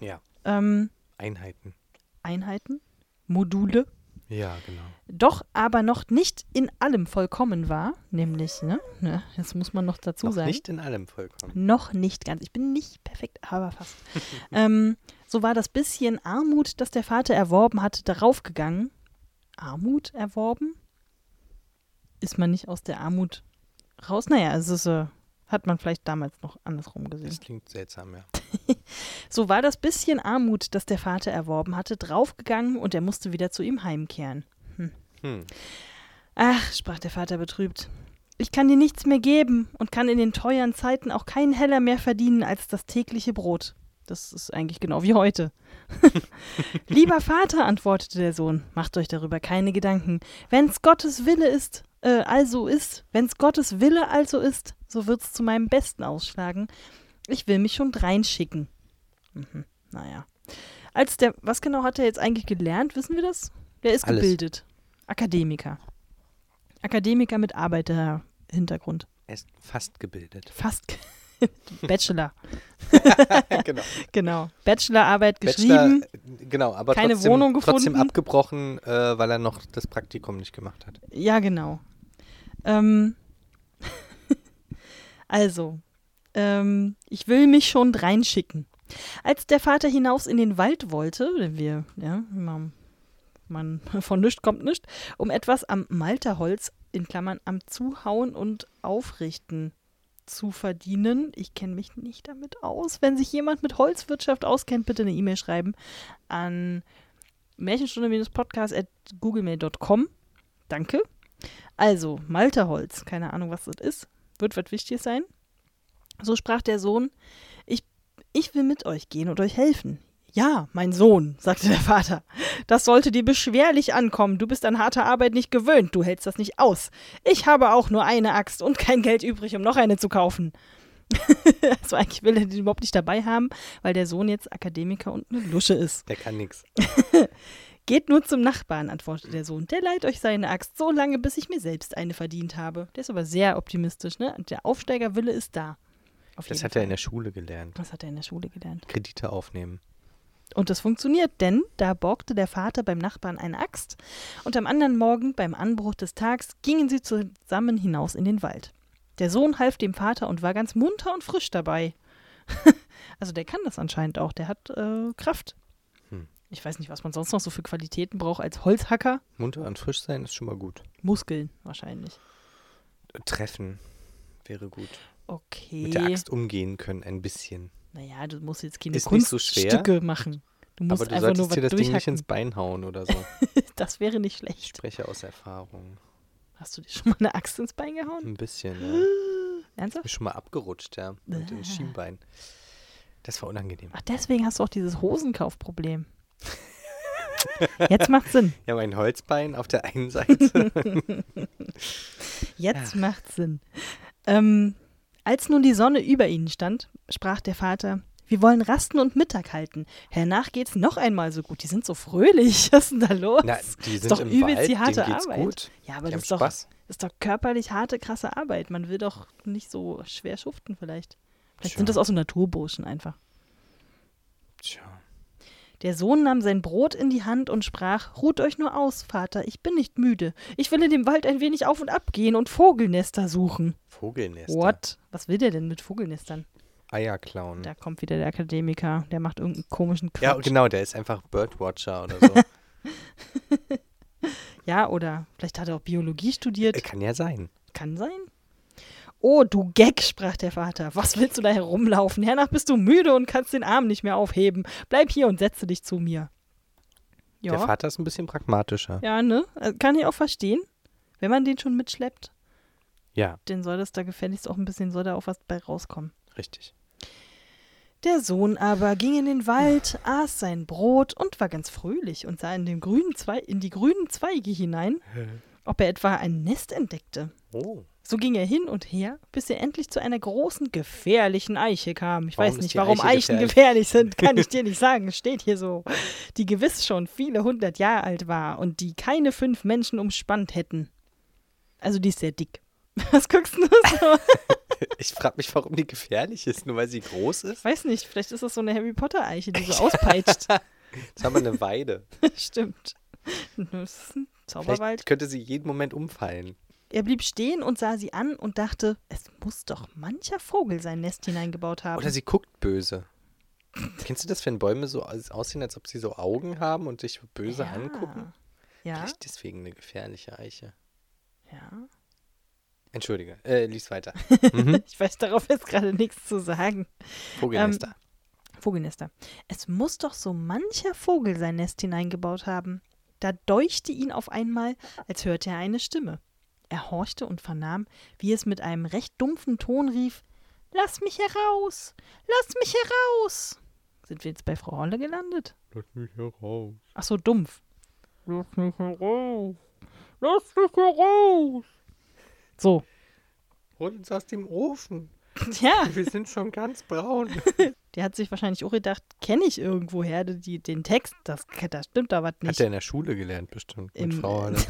Speaker 2: Ja,
Speaker 1: ähm,
Speaker 2: Einheiten.
Speaker 1: Einheiten, Module,
Speaker 2: Ja, genau.
Speaker 1: doch aber noch nicht in allem vollkommen war, nämlich, ne, ne das muss man noch dazu
Speaker 2: Noch
Speaker 1: sagen.
Speaker 2: nicht in allem vollkommen.
Speaker 1: Noch nicht ganz. Ich bin nicht perfekt, aber fast. ähm, so war das bisschen Armut, das der Vater erworben hatte, darauf gegangen. Armut erworben? Ist man nicht aus der Armut raus? Naja, es ist, äh, hat man vielleicht damals noch andersrum gesehen.
Speaker 2: Das klingt seltsam, ja.
Speaker 1: So war das bisschen Armut, das der Vater erworben hatte, draufgegangen und er musste wieder zu ihm heimkehren.
Speaker 2: Hm.
Speaker 1: Ach, sprach der Vater betrübt, ich kann dir nichts mehr geben und kann in den teuren Zeiten auch keinen Heller mehr verdienen als das tägliche Brot. Das ist eigentlich genau wie heute. Lieber Vater, antwortete der Sohn, macht euch darüber keine Gedanken. Wenn's Gottes Wille ist, äh, also ist, wenn's Gottes Wille also ist, so wird's zu meinem Besten ausschlagen. Ich will mich schon reinschicken. Mhm, naja. Als der, was genau hat er jetzt eigentlich gelernt? Wissen wir das? Der ist
Speaker 2: Alles.
Speaker 1: gebildet. Akademiker. Akademiker mit Arbeiterhintergrund.
Speaker 2: Er ist fast gebildet.
Speaker 1: Fast ge- Bachelor.
Speaker 2: genau.
Speaker 1: Genau. Bachelorarbeit
Speaker 2: Bachelor,
Speaker 1: geschrieben.
Speaker 2: äh, genau, aber
Speaker 1: keine
Speaker 2: trotzdem,
Speaker 1: Wohnung
Speaker 2: trotzdem
Speaker 1: gefunden.
Speaker 2: abgebrochen, äh, weil er noch das Praktikum nicht gemacht hat.
Speaker 1: Ja, genau. Ähm, also, ähm, ich will mich schon reinschicken. Als der Vater hinaus in den Wald wollte, denn wir, ja, man, man von nichts kommt nichts, um etwas am Malterholz, in Klammern am Zuhauen und Aufrichten zu verdienen. Ich kenne mich nicht damit aus. Wenn sich jemand mit Holzwirtschaft auskennt, bitte eine E-Mail schreiben an märchenstunde-podcast.googlemail.com. Danke. Also, Malterholz, keine Ahnung, was das ist. Wird was Wichtiges sein. So sprach der Sohn, ich, ich will mit euch gehen und euch helfen. Ja, mein Sohn, sagte der Vater, das sollte dir beschwerlich ankommen. Du bist an harte Arbeit nicht gewöhnt, du hältst das nicht aus. Ich habe auch nur eine Axt und kein Geld übrig, um noch eine zu kaufen. also eigentlich will er den überhaupt nicht dabei haben, weil der Sohn jetzt Akademiker und eine Lusche ist.
Speaker 2: Der kann nichts.
Speaker 1: Geht nur zum Nachbarn, antwortete der Sohn. Der leiht euch seine Axt so lange, bis ich mir selbst eine verdient habe. Der ist aber sehr optimistisch, ne? Der Aufsteigerwille ist da.
Speaker 2: Das hat er
Speaker 1: Fall.
Speaker 2: in der Schule gelernt.
Speaker 1: Das hat er in der Schule gelernt.
Speaker 2: Kredite aufnehmen.
Speaker 1: Und das funktioniert, denn da borgte der Vater beim Nachbarn eine Axt und am anderen Morgen, beim Anbruch des Tags, gingen sie zusammen hinaus in den Wald. Der Sohn half dem Vater und war ganz munter und frisch dabei. Also der kann das anscheinend auch. Der hat äh, Kraft. Ich weiß nicht, was man sonst noch so für Qualitäten braucht als Holzhacker.
Speaker 2: Munter und frisch sein ist schon mal gut.
Speaker 1: Muskeln wahrscheinlich.
Speaker 2: Treffen wäre gut.
Speaker 1: Okay.
Speaker 2: Mit der Axt umgehen können, ein bisschen.
Speaker 1: Naja, du musst jetzt keine
Speaker 2: Ist nicht so
Speaker 1: Kunststücke machen. Du musst
Speaker 2: Aber du
Speaker 1: einfach nur
Speaker 2: solltest
Speaker 1: was
Speaker 2: dir das Ding nicht ins Bein hauen oder so.
Speaker 1: das wäre nicht
Speaker 2: Ich
Speaker 1: schlecht.
Speaker 2: spreche aus Erfahrung.
Speaker 1: Hast du dir schon mal eine Axt ins Bein gehauen?
Speaker 2: Ein bisschen, ja.
Speaker 1: Ernsthaft?
Speaker 2: Bin schon mal abgerutscht, ja. Und
Speaker 1: Ah.
Speaker 2: ins Schienbein. Das war unangenehm.
Speaker 1: Ach, deswegen hast du auch dieses Hosenkaufproblem. Jetzt macht Sinn.
Speaker 2: Ja, mein Holzbein auf der einen Seite.
Speaker 1: Jetzt macht Sinn. Ähm, als nun die Sonne über ihnen stand, sprach der Vater: Wir wollen rasten und Mittag halten. Hernach geht's noch einmal so gut. Die sind so fröhlich. Was ist denn da los?
Speaker 2: Na, die sind
Speaker 1: doch
Speaker 2: im
Speaker 1: übelst
Speaker 2: Wald,
Speaker 1: die harte Arbeit.
Speaker 2: gut.
Speaker 1: Ja, aber
Speaker 2: Die
Speaker 1: das ist doch,
Speaker 2: Spaß.
Speaker 1: ist doch körperlich harte, krasse Arbeit. Man will doch nicht so schwer schuften, vielleicht. Vielleicht
Speaker 2: Tja.
Speaker 1: sind das auch so Naturburschen einfach.
Speaker 2: Tja.
Speaker 1: Der Sohn nahm sein Brot in die Hand und sprach: Ruht euch nur aus, Vater, ich bin nicht müde. Ich will in dem Wald ein wenig auf und ab gehen und Vogelnester suchen.
Speaker 2: Vogelnester.
Speaker 1: What? Was will der denn mit Vogelnestern?
Speaker 2: Eier klauen.
Speaker 1: Da kommt wieder der Akademiker, der macht irgendeinen komischen Quatsch.
Speaker 2: Ja, genau, der ist einfach Birdwatcher oder so.
Speaker 1: Ja, oder vielleicht hat er auch Biologie studiert.
Speaker 2: Kann ja sein.
Speaker 1: Kann sein. Oh, du Gag, sprach der Vater. Was willst du da herumlaufen? Hernach bist du müde und kannst den Arm nicht mehr aufheben. Bleib hier und setze dich zu mir.
Speaker 2: Der
Speaker 1: Ja,
Speaker 2: Vater ist ein bisschen pragmatischer.
Speaker 1: ja ne? Äh, Kann ich auch verstehen. Wenn man den schon mitschleppt,
Speaker 2: Ja,
Speaker 1: dann soll das da gefälligst auch ein bisschen, soll da auch was bei rauskommen.
Speaker 2: richtig.
Speaker 1: Der Sohn aber ging in den Wald, aß sein Brot und war ganz fröhlich und sah in, den grünen Zwei in die grünen Zweige hinein, ob er etwa ein Nest entdeckte.
Speaker 2: Oh.
Speaker 1: So ging er hin und her, bis er endlich zu einer großen, gefährlichen Eiche kam. Ich
Speaker 2: Warum
Speaker 1: weiß nicht, warum
Speaker 2: Eiche
Speaker 1: Eichen
Speaker 2: gefährlich?
Speaker 1: gefährlich sind, kann ich dir nicht sagen. Es Steht hier so. Die gewiss schon viele hundert Jahre alt war und die keine fünf Menschen umspannt hätten. Also die ist sehr dick. Was guckst du so?
Speaker 2: Ich frage mich, warum die gefährlich ist, nur weil sie groß ist.
Speaker 1: Ich weiß nicht, vielleicht ist das so eine Harry Potter Eiche, die so auspeitscht.
Speaker 2: Jetzt haben wir eine Weide.
Speaker 1: Stimmt. Das ist ein Zauberwald.
Speaker 2: Vielleicht könnte sie jeden Moment umfallen.
Speaker 1: Er blieb stehen und sah sie an und dachte, es muss doch mancher Vogel sein Nest hineingebaut haben.
Speaker 2: Oder sie guckt böse. Kennst du das, wenn Bäume so aus- aussehen, als ob sie so Augen haben und dich böse
Speaker 1: ja.
Speaker 2: angucken?
Speaker 1: Ja,
Speaker 2: Vielleicht deswegen eine gefährliche Eiche.
Speaker 1: ja.
Speaker 2: Entschuldige, äh, lies weiter. Mhm.
Speaker 1: Ich weiß darauf jetzt gerade nichts zu sagen.
Speaker 2: Vogelnester.
Speaker 1: Vogelnester. Es muss doch so mancher Vogel sein Nest hineingebaut haben. Da deuchte ihn auf einmal, als hörte er eine Stimme. Er horchte und vernahm, wie es mit einem recht dumpfen Ton rief: Lass mich heraus! Lass mich heraus! Sind wir jetzt bei Frau Holle gelandet?
Speaker 2: Lass mich heraus.
Speaker 1: Ach so, dumpf. Lass mich heraus! Lass mich heraus! So.
Speaker 2: Hol uns aus dem Ofen.
Speaker 1: Ja,
Speaker 2: Wir sind schon ganz braun.
Speaker 1: der hat sich wahrscheinlich auch gedacht, kenne ich irgendwoher die, den Text, das, das stimmt da was
Speaker 2: Hat
Speaker 1: nicht.
Speaker 2: er in der Schule gelernt, bestimmt. Mit
Speaker 1: Im-
Speaker 2: Frau Halle.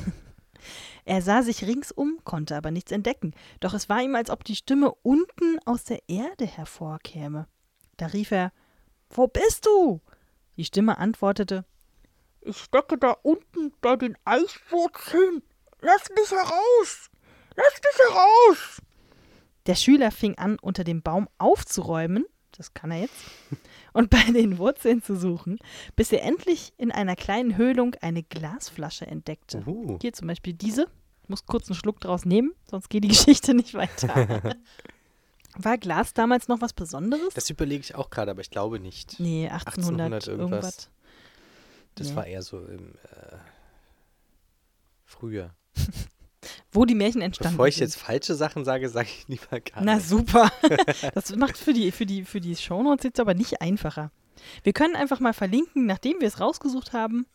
Speaker 1: Er sah sich ringsum, konnte aber nichts entdecken, doch es war ihm, als ob die Stimme unten aus der Erde hervorkäme. Da rief er, Wo bist du? Die Stimme antwortete, Ich stecke da unten bei den Eichwurzeln. Lass mich heraus! Lass mich heraus! Der Schüler fing an, unter dem Baum aufzuräumen, das kann er jetzt, und bei den Wurzeln zu suchen, bis er endlich in einer kleinen Höhlung eine Glasflasche entdeckte.
Speaker 2: Uh,
Speaker 1: Hier zum Beispiel diese. Ich muss kurz einen Schluck draus nehmen, sonst geht die Geschichte nicht weiter. War Glas damals noch was Besonderes?
Speaker 2: das überlege ich auch gerade, aber ich glaube nicht.
Speaker 1: nee, 1800,
Speaker 2: 1800
Speaker 1: irgendwas.
Speaker 2: irgendwas. Das
Speaker 1: Nee.
Speaker 2: war eher so im äh, früher.
Speaker 1: Wo die Märchen entstanden
Speaker 2: Bevor ich
Speaker 1: sind.
Speaker 2: jetzt falsche Sachen sage, sage ich lieber gar
Speaker 1: Na
Speaker 2: nicht.
Speaker 1: super. Das macht für die, für die, für die Shownotes jetzt aber nicht einfacher. Wir können einfach mal verlinken, nachdem wir es rausgesucht haben.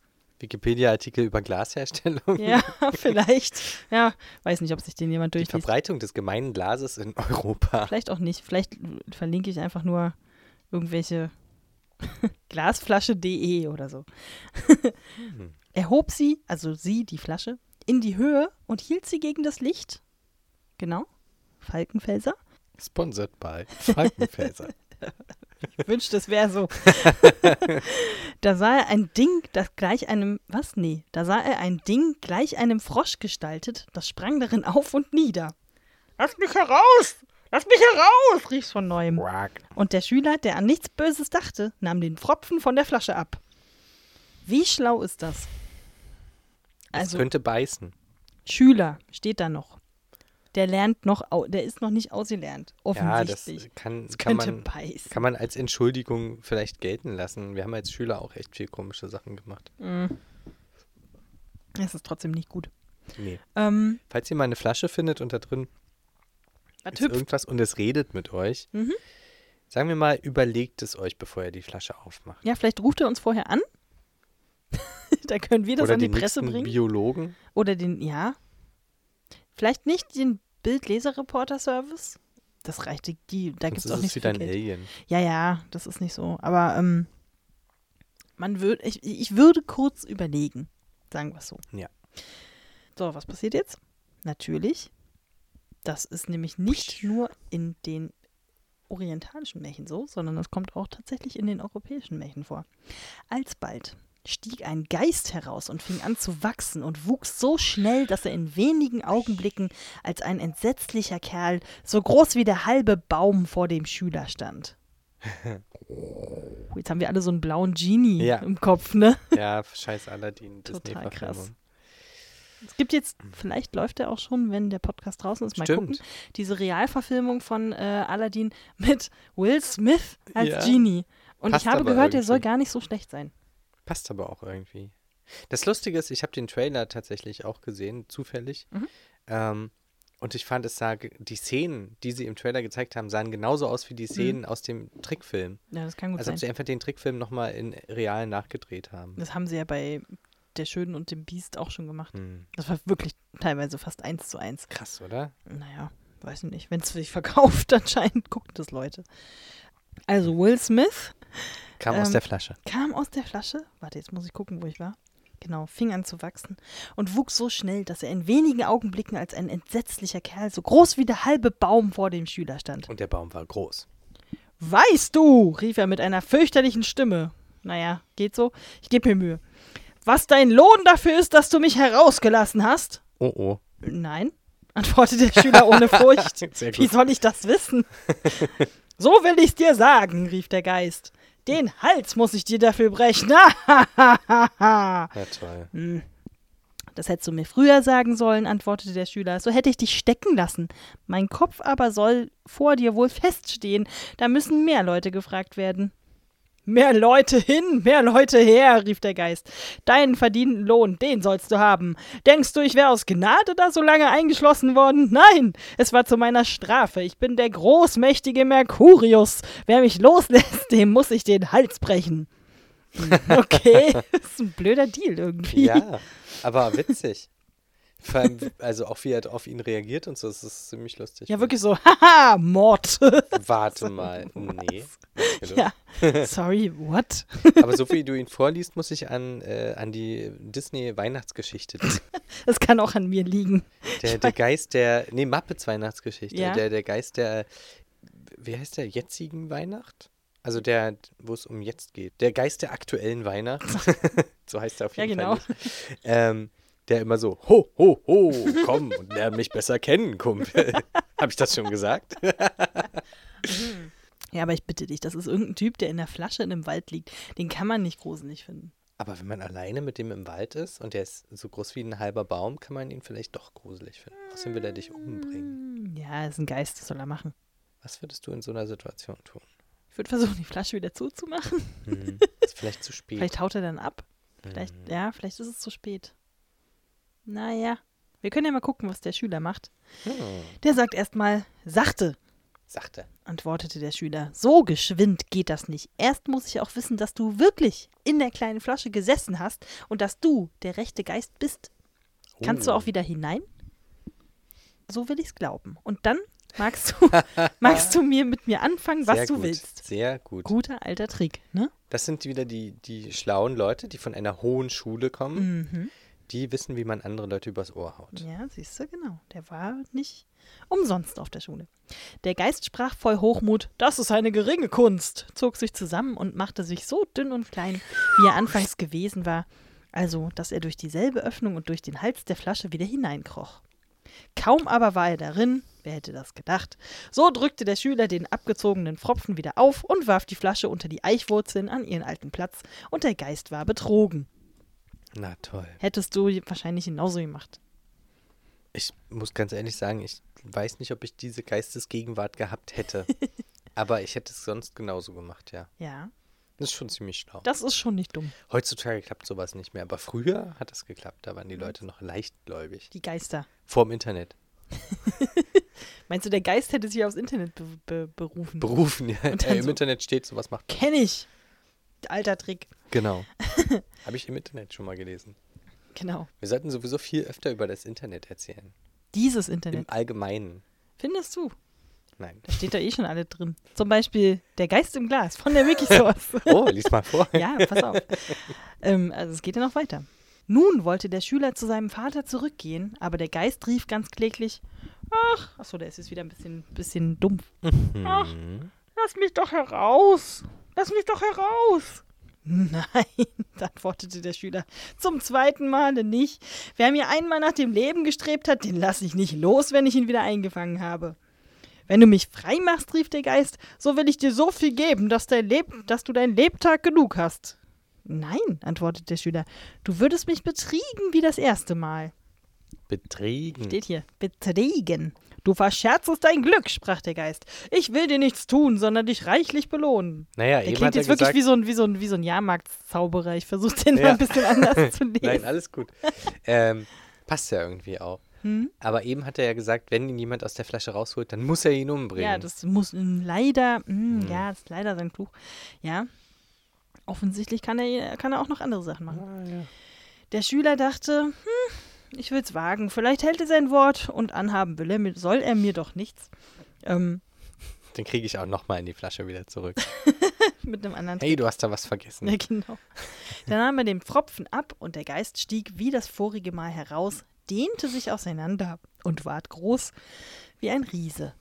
Speaker 2: Wikipedia-Artikel über Glasherstellung.
Speaker 1: Ja, vielleicht. Ja, weiß nicht, ob sich den jemand
Speaker 2: Die
Speaker 1: durchliest.
Speaker 2: Verbreitung des gemeinen Glases in Europa.
Speaker 1: Vielleicht auch nicht. Vielleicht verlinke ich einfach nur irgendwelche Glasflasche.de oder so.
Speaker 2: Hm.
Speaker 1: Er hob sie, also sie, die Flasche, in die Höhe und hielt sie gegen das Licht. Genau. Falkenfelser.
Speaker 2: Sponsored by Falkenfelser.
Speaker 1: Ich wünschte, es wäre so. da sah er ein Ding, das gleich einem, was? Nee, da sah er ein Ding gleich einem Frosch gestaltet, das sprang darin auf und nieder. Lass mich heraus! Lass mich heraus, rief's von neuem.
Speaker 2: Quack.
Speaker 1: Und der Schüler, der an nichts Böses dachte, nahm den Pfropfen von der Flasche ab. Wie schlau ist
Speaker 2: das?
Speaker 1: Also,
Speaker 2: könnte beißen.
Speaker 1: Schüler steht da noch. Der lernt noch, der ist noch nicht ausgelernt,
Speaker 2: Ja, das
Speaker 1: offensichtlich.
Speaker 2: kann,
Speaker 1: Das
Speaker 2: kann,
Speaker 1: könnte
Speaker 2: man,
Speaker 1: beißen.
Speaker 2: kann man als Entschuldigung vielleicht gelten lassen. Wir haben als Schüler auch echt viel komische Sachen gemacht.
Speaker 1: Mhm. Es ist trotzdem nicht gut.
Speaker 2: Nee.
Speaker 1: Ähm,
Speaker 2: Falls ihr mal eine Flasche findet und da drin ist
Speaker 1: hüpft?
Speaker 2: irgendwas und es redet mit euch,
Speaker 1: Mhm.
Speaker 2: sagen wir mal, überlegt es euch, bevor ihr die Flasche aufmacht.
Speaker 1: Ja, vielleicht ruft er uns vorher an. da können wir das
Speaker 2: Oder
Speaker 1: an die Presse bringen.
Speaker 2: Biologen.
Speaker 1: Oder den, ja. Vielleicht nicht den Bildleser-Reporter-Service. Das reicht, die, die da gibt es auch nicht viel Geld.
Speaker 2: Alien.
Speaker 1: Ja, ja, das ist nicht so. Aber ähm, man würde, ich, ich würde kurz überlegen, sagen wir es so.
Speaker 2: Ja.
Speaker 1: So, was passiert jetzt? Natürlich, das ist nämlich nicht nur in den orientalischen Märchen so, sondern es kommt auch tatsächlich in den europäischen Märchen vor. Alsbald stieg ein Geist heraus und fing an zu wachsen und wuchs so schnell, dass er in wenigen Augenblicken als ein entsetzlicher Kerl so groß wie der halbe Baum vor dem Schüler stand. Jetzt haben wir alle so einen blauen Genie
Speaker 2: Ja.
Speaker 1: im Kopf, ne?
Speaker 2: Ja, scheiß Aladdin.
Speaker 1: Total krass. Es gibt jetzt, vielleicht läuft er auch schon, wenn der Podcast draußen ist, mal
Speaker 2: Stimmt.
Speaker 1: gucken, diese Realverfilmung von äh, Aladdin mit Will Smith als
Speaker 2: Ja.
Speaker 1: Genie. Und
Speaker 2: Passt
Speaker 1: ich habe gehört, der soll
Speaker 2: irgendwie.
Speaker 1: gar nicht so schlecht sein.
Speaker 2: Passt aber auch irgendwie. Das Lustige ist, ich habe den Trailer tatsächlich auch gesehen, zufällig.
Speaker 1: Mhm.
Speaker 2: Ähm, und ich fand, es sah, die Szenen, die sie im Trailer gezeigt haben, sahen genauso aus wie die Szenen aus dem Trickfilm.
Speaker 1: Ja, das kann Mhm. gut
Speaker 2: Als
Speaker 1: sein.
Speaker 2: ob sie einfach den Trickfilm nochmal in real nachgedreht haben.
Speaker 1: Das haben sie ja bei Der Schönen und dem Biest auch schon gemacht.
Speaker 2: Hm.
Speaker 1: Das war wirklich teilweise fast eins zu eins.
Speaker 2: Krass, oder?
Speaker 1: Naja, weiß ich nicht. Wenn es sich verkauft, anscheinend gucken das Leute. Also Will Smith
Speaker 2: Kam aus
Speaker 1: Ähm,
Speaker 2: der Flasche.
Speaker 1: kam aus der Flasche. Warte, jetzt muss ich gucken, wo ich war. Genau, fing an zu wachsen und wuchs so schnell, dass er in wenigen Augenblicken als ein entsetzlicher Kerl so groß wie der halbe Baum vor dem Schüler stand.
Speaker 2: Und der Baum war groß.
Speaker 1: Weißt du, rief er mit einer fürchterlichen Stimme. Naja, geht so. Ich gebe mir Mühe. Was dein Lohn dafür ist, dass du mich herausgelassen hast?
Speaker 2: Oh oh.
Speaker 1: Nein, antwortete der Schüler ohne Furcht.
Speaker 2: Sehr
Speaker 1: Wie soll ich das wissen? so will ich's dir sagen, rief der Geist. Den Hals muss ich dir dafür brechen.
Speaker 2: Ja, toll.
Speaker 1: Hm. Das hättest du mir früher sagen sollen, antwortete der Schüler. So hätte ich dich stecken lassen. Mein Kopf aber soll vor dir wohl feststehen. Da müssen mehr Leute gefragt werden. Mehr Leute hin, mehr Leute her, rief der Geist. Deinen verdienten Lohn, den sollst du haben. Denkst du, ich wäre aus Gnade da so lange eingeschlossen worden? Nein, es war zu meiner Strafe. Ich bin der großmächtige Mercurius. Wer mich loslässt, dem muss ich den Hals brechen. Okay, das ist ein blöder Deal irgendwie.
Speaker 2: Ja, aber witzig. Vor allem, also auch wie er auf ihn reagiert und so, das ist ziemlich lustig.
Speaker 1: Ja, wirklich so, haha, Mord.
Speaker 2: Warte mal. Nee.
Speaker 1: Ja, sorry, what?
Speaker 2: Aber so wie du ihn vorliest, muss ich an, äh, an die Disney-Weihnachtsgeschichte denken.
Speaker 1: Das kann auch an mir liegen.
Speaker 2: Der, der Geist der, nee, Muppets Weihnachtsgeschichte.
Speaker 1: Ja.
Speaker 2: Der, der Geist der, wie heißt der, jetzigen Weihnacht? Also der, wo es um jetzt geht. Der Geist der aktuellen Weihnacht. so heißt er auf
Speaker 1: Ja,
Speaker 2: jeden
Speaker 1: genau.
Speaker 2: Fall. Nicht. Ähm, der immer so, ho, ho, ho, komm und lerne mich besser kennen, Kumpel. Habe ich das schon gesagt?
Speaker 1: Ja, aber ich bitte dich, das ist irgendein Typ, der in der Flasche in einem Wald liegt. Den kann man nicht gruselig finden.
Speaker 2: Aber wenn man alleine mit dem im Wald ist und der ist so groß wie ein halber Baum, kann man ihn vielleicht doch gruselig finden. Außerdem will er dich umbringen.
Speaker 1: Hm, Ja, ist ein Geist, das soll er machen.
Speaker 2: Was würdest du in so einer Situation tun?
Speaker 1: Ich würde versuchen, die Flasche wieder zuzumachen.
Speaker 2: Hm, ist vielleicht zu spät.
Speaker 1: Vielleicht haut er dann ab. Vielleicht,
Speaker 2: Hm.
Speaker 1: ja, vielleicht ist es zu spät. Naja, wir können ja mal gucken, was der Schüler macht.
Speaker 2: Hm,
Speaker 1: Der sagt erstmal, sachte,
Speaker 2: sachte.
Speaker 1: antwortete der Schüler. So geschwind geht das nicht. Erst muss ich auch wissen, dass du wirklich in der kleinen Flasche gesessen hast und dass du der rechte Geist bist. Kannst du
Speaker 2: Oh.
Speaker 1: auch wieder hinein? So will ich's glauben. Und dann magst du, magst du mir mit mir anfangen, was
Speaker 2: Sehr
Speaker 1: du
Speaker 2: gut,
Speaker 1: willst.
Speaker 2: Sehr gut.
Speaker 1: Guter alter Trick, ne?
Speaker 2: Das sind wieder die, die schlauen Leute, die von einer hohen Schule kommen.
Speaker 1: Mhm.
Speaker 2: Die wissen, wie man andere Leute übers Ohr haut.
Speaker 1: Ja, siehst du, genau. Der war nicht umsonst auf der Schule. Der Geist sprach voll Hochmut, das ist eine geringe Kunst, zog sich zusammen und machte sich so dünn und klein, wie er anfangs gewesen war, also, dass er durch dieselbe Öffnung und durch den Hals der Flasche wieder hineinkroch. Kaum aber war er darin, Wer hätte das gedacht? So drückte der Schüler den abgezogenen Pfropfen wieder auf und warf die Flasche unter die Eichwurzeln an ihren alten Platz, und der Geist war betrogen.
Speaker 2: Na toll.
Speaker 1: Hättest du wahrscheinlich genauso gemacht.
Speaker 2: Ich muss ganz ehrlich sagen, ich weiß nicht, ob ich diese Geistesgegenwart gehabt hätte. Aber ich hätte es sonst genauso gemacht, ja.
Speaker 1: Ja,
Speaker 2: Das ist schon ziemlich schlau.
Speaker 1: das ist schon nicht dumm.
Speaker 2: Heutzutage klappt sowas nicht mehr, aber früher hat das geklappt. Da waren die Leute noch leichtgläubig.
Speaker 1: Die Geister.
Speaker 2: Vorm Internet.
Speaker 1: Meinst du, der Geist hätte sich aufs Internet be be berufen?
Speaker 2: Berufen, ja.
Speaker 1: Und dann
Speaker 2: Im
Speaker 1: so-
Speaker 2: Internet steht, sowas macht.
Speaker 1: Kenn ich. Alter Trick.
Speaker 2: Genau. Habe ich im Internet schon mal gelesen.
Speaker 1: Genau.
Speaker 2: Wir sollten sowieso viel öfter über das Internet erzählen.
Speaker 1: Dieses Internet.
Speaker 2: Im Allgemeinen.
Speaker 1: Findest du?
Speaker 2: Nein.
Speaker 1: Da steht da eh schon alle drin. Zum Beispiel Der Geist im Glas von der Wikisource.
Speaker 2: Oh, lies mal vor.
Speaker 1: ja, pass auf. ähm, also es geht ja noch weiter. Nun wollte der Schüler zu seinem Vater zurückgehen, aber der Geist rief ganz kläglich, ach, achso, der ist jetzt wieder ein bisschen, bisschen dumpf. Ach,
Speaker 2: Hm.
Speaker 1: lass mich doch heraus. Lass mich doch heraus. Nein, antwortete der Schüler, zum zweiten Male nicht. Wer mir einmal nach dem Leben gestrebt hat, den lasse ich nicht los, wenn ich ihn wieder eingefangen habe. Wenn du mich frei machst, rief der Geist, so will ich dir so viel geben, dass, dass du dein Lebtag genug hast. Nein, antwortete der Schüler, du würdest mich betriegen wie das erste Mal.
Speaker 2: Betriegen.
Speaker 1: Steht hier, betriegen. Du verscherzest dein Glück, sprach der Geist. Ich will dir nichts tun, sondern dich reichlich belohnen.
Speaker 2: Naja,
Speaker 1: Der
Speaker 2: eben
Speaker 1: klingt
Speaker 2: hat er
Speaker 1: jetzt wirklich
Speaker 2: gesagt,
Speaker 1: wie so ein, wie so ein, wie so ein Jahrmarktszauberer. Ich versuche den mal
Speaker 2: Ja.
Speaker 1: ein bisschen anders zu lesen.
Speaker 2: Nein, alles gut. ähm, passt ja irgendwie auch.
Speaker 1: Hm?
Speaker 2: Aber eben hat er ja gesagt, wenn ihn jemand aus der Flasche rausholt, dann muss er ihn umbringen.
Speaker 1: Ja, das muss mm, leider, mm,
Speaker 2: Hm.
Speaker 1: ja, das ist leider sein Fluch. Ja, offensichtlich kann er, kann er auch noch andere Sachen machen.
Speaker 2: Ah, ja.
Speaker 1: Der Schüler dachte, hm, ich will's wagen. Vielleicht hält er sein Wort und anhaben will er mir, soll er mir doch nichts. Ähm,
Speaker 2: Dann kriege ich auch nochmal in die Flasche wieder zurück.
Speaker 1: mit einem anderen
Speaker 2: Hey, du hast da was vergessen.
Speaker 1: Ja, genau. Dann nahm er den Pfropfen ab und der Geist stieg wie das vorige Mal heraus, dehnte sich auseinander und ward groß wie ein Riese.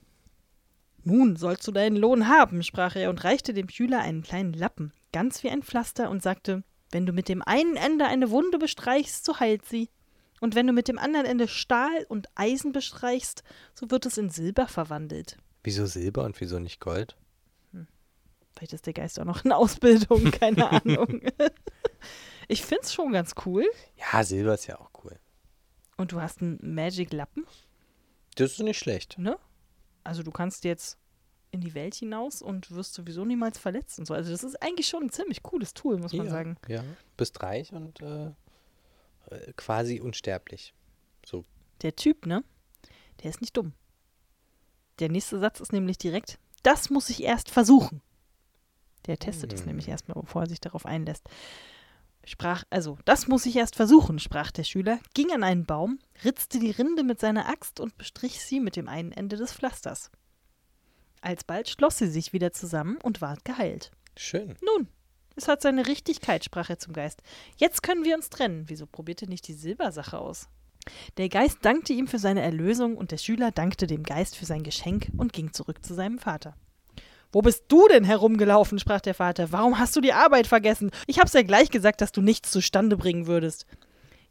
Speaker 1: Nun sollst du deinen Lohn haben, sprach er und reichte dem Schüler einen kleinen Lappen, ganz wie ein Pflaster, und sagte, wenn du mit dem einen Ende eine Wunde bestreichst, so heilt sie. Und wenn du mit dem anderen Ende Stahl und Eisen bestreichst, so wird es in Silber verwandelt.
Speaker 2: Wieso Silber und wieso nicht Gold?
Speaker 1: Vielleicht ist der Geist auch noch in Ausbildung, keine Ahnung. Ich find's schon ganz cool.
Speaker 2: Ja, Silber ist ja auch cool.
Speaker 1: Und du hast einen Magic-Lappen,
Speaker 2: Das ist nicht schlecht.
Speaker 1: ne? Also du kannst jetzt in die Welt hinaus und wirst sowieso niemals verletzt und so. Also das ist eigentlich schon ein ziemlich cooles Tool, muss man
Speaker 2: ja,
Speaker 1: sagen.
Speaker 2: Ja, bist reich und äh, quasi unsterblich. So,
Speaker 1: Der Typ, ne? Der ist nicht dumm. Der nächste Satz ist nämlich direkt, das muss ich erst versuchen. Der testet es
Speaker 2: Hm.
Speaker 1: nämlich erstmal, bevor er sich darauf einlässt. Sprach, also, das muss ich erst versuchen, sprach der Schüler, ging an einen Baum, ritzte die Rinde mit seiner Axt und bestrich sie mit dem einen Ende des Pflasters. Alsbald schloss sie sich wieder zusammen und ward geheilt.
Speaker 2: schön.
Speaker 1: Nun, es hat seine Richtigkeit, sprach er zum Geist. Jetzt können wir uns trennen. Wieso probiert ihr nicht die Silbersache aus? Der Geist dankte ihm für seine Erlösung und der Schüler dankte dem Geist für sein Geschenk und ging zurück zu seinem Vater. Wo bist du denn herumgelaufen? sprach der Vater. Warum hast du die Arbeit vergessen? Ich hab's ja gleich gesagt, dass du nichts zustande bringen würdest.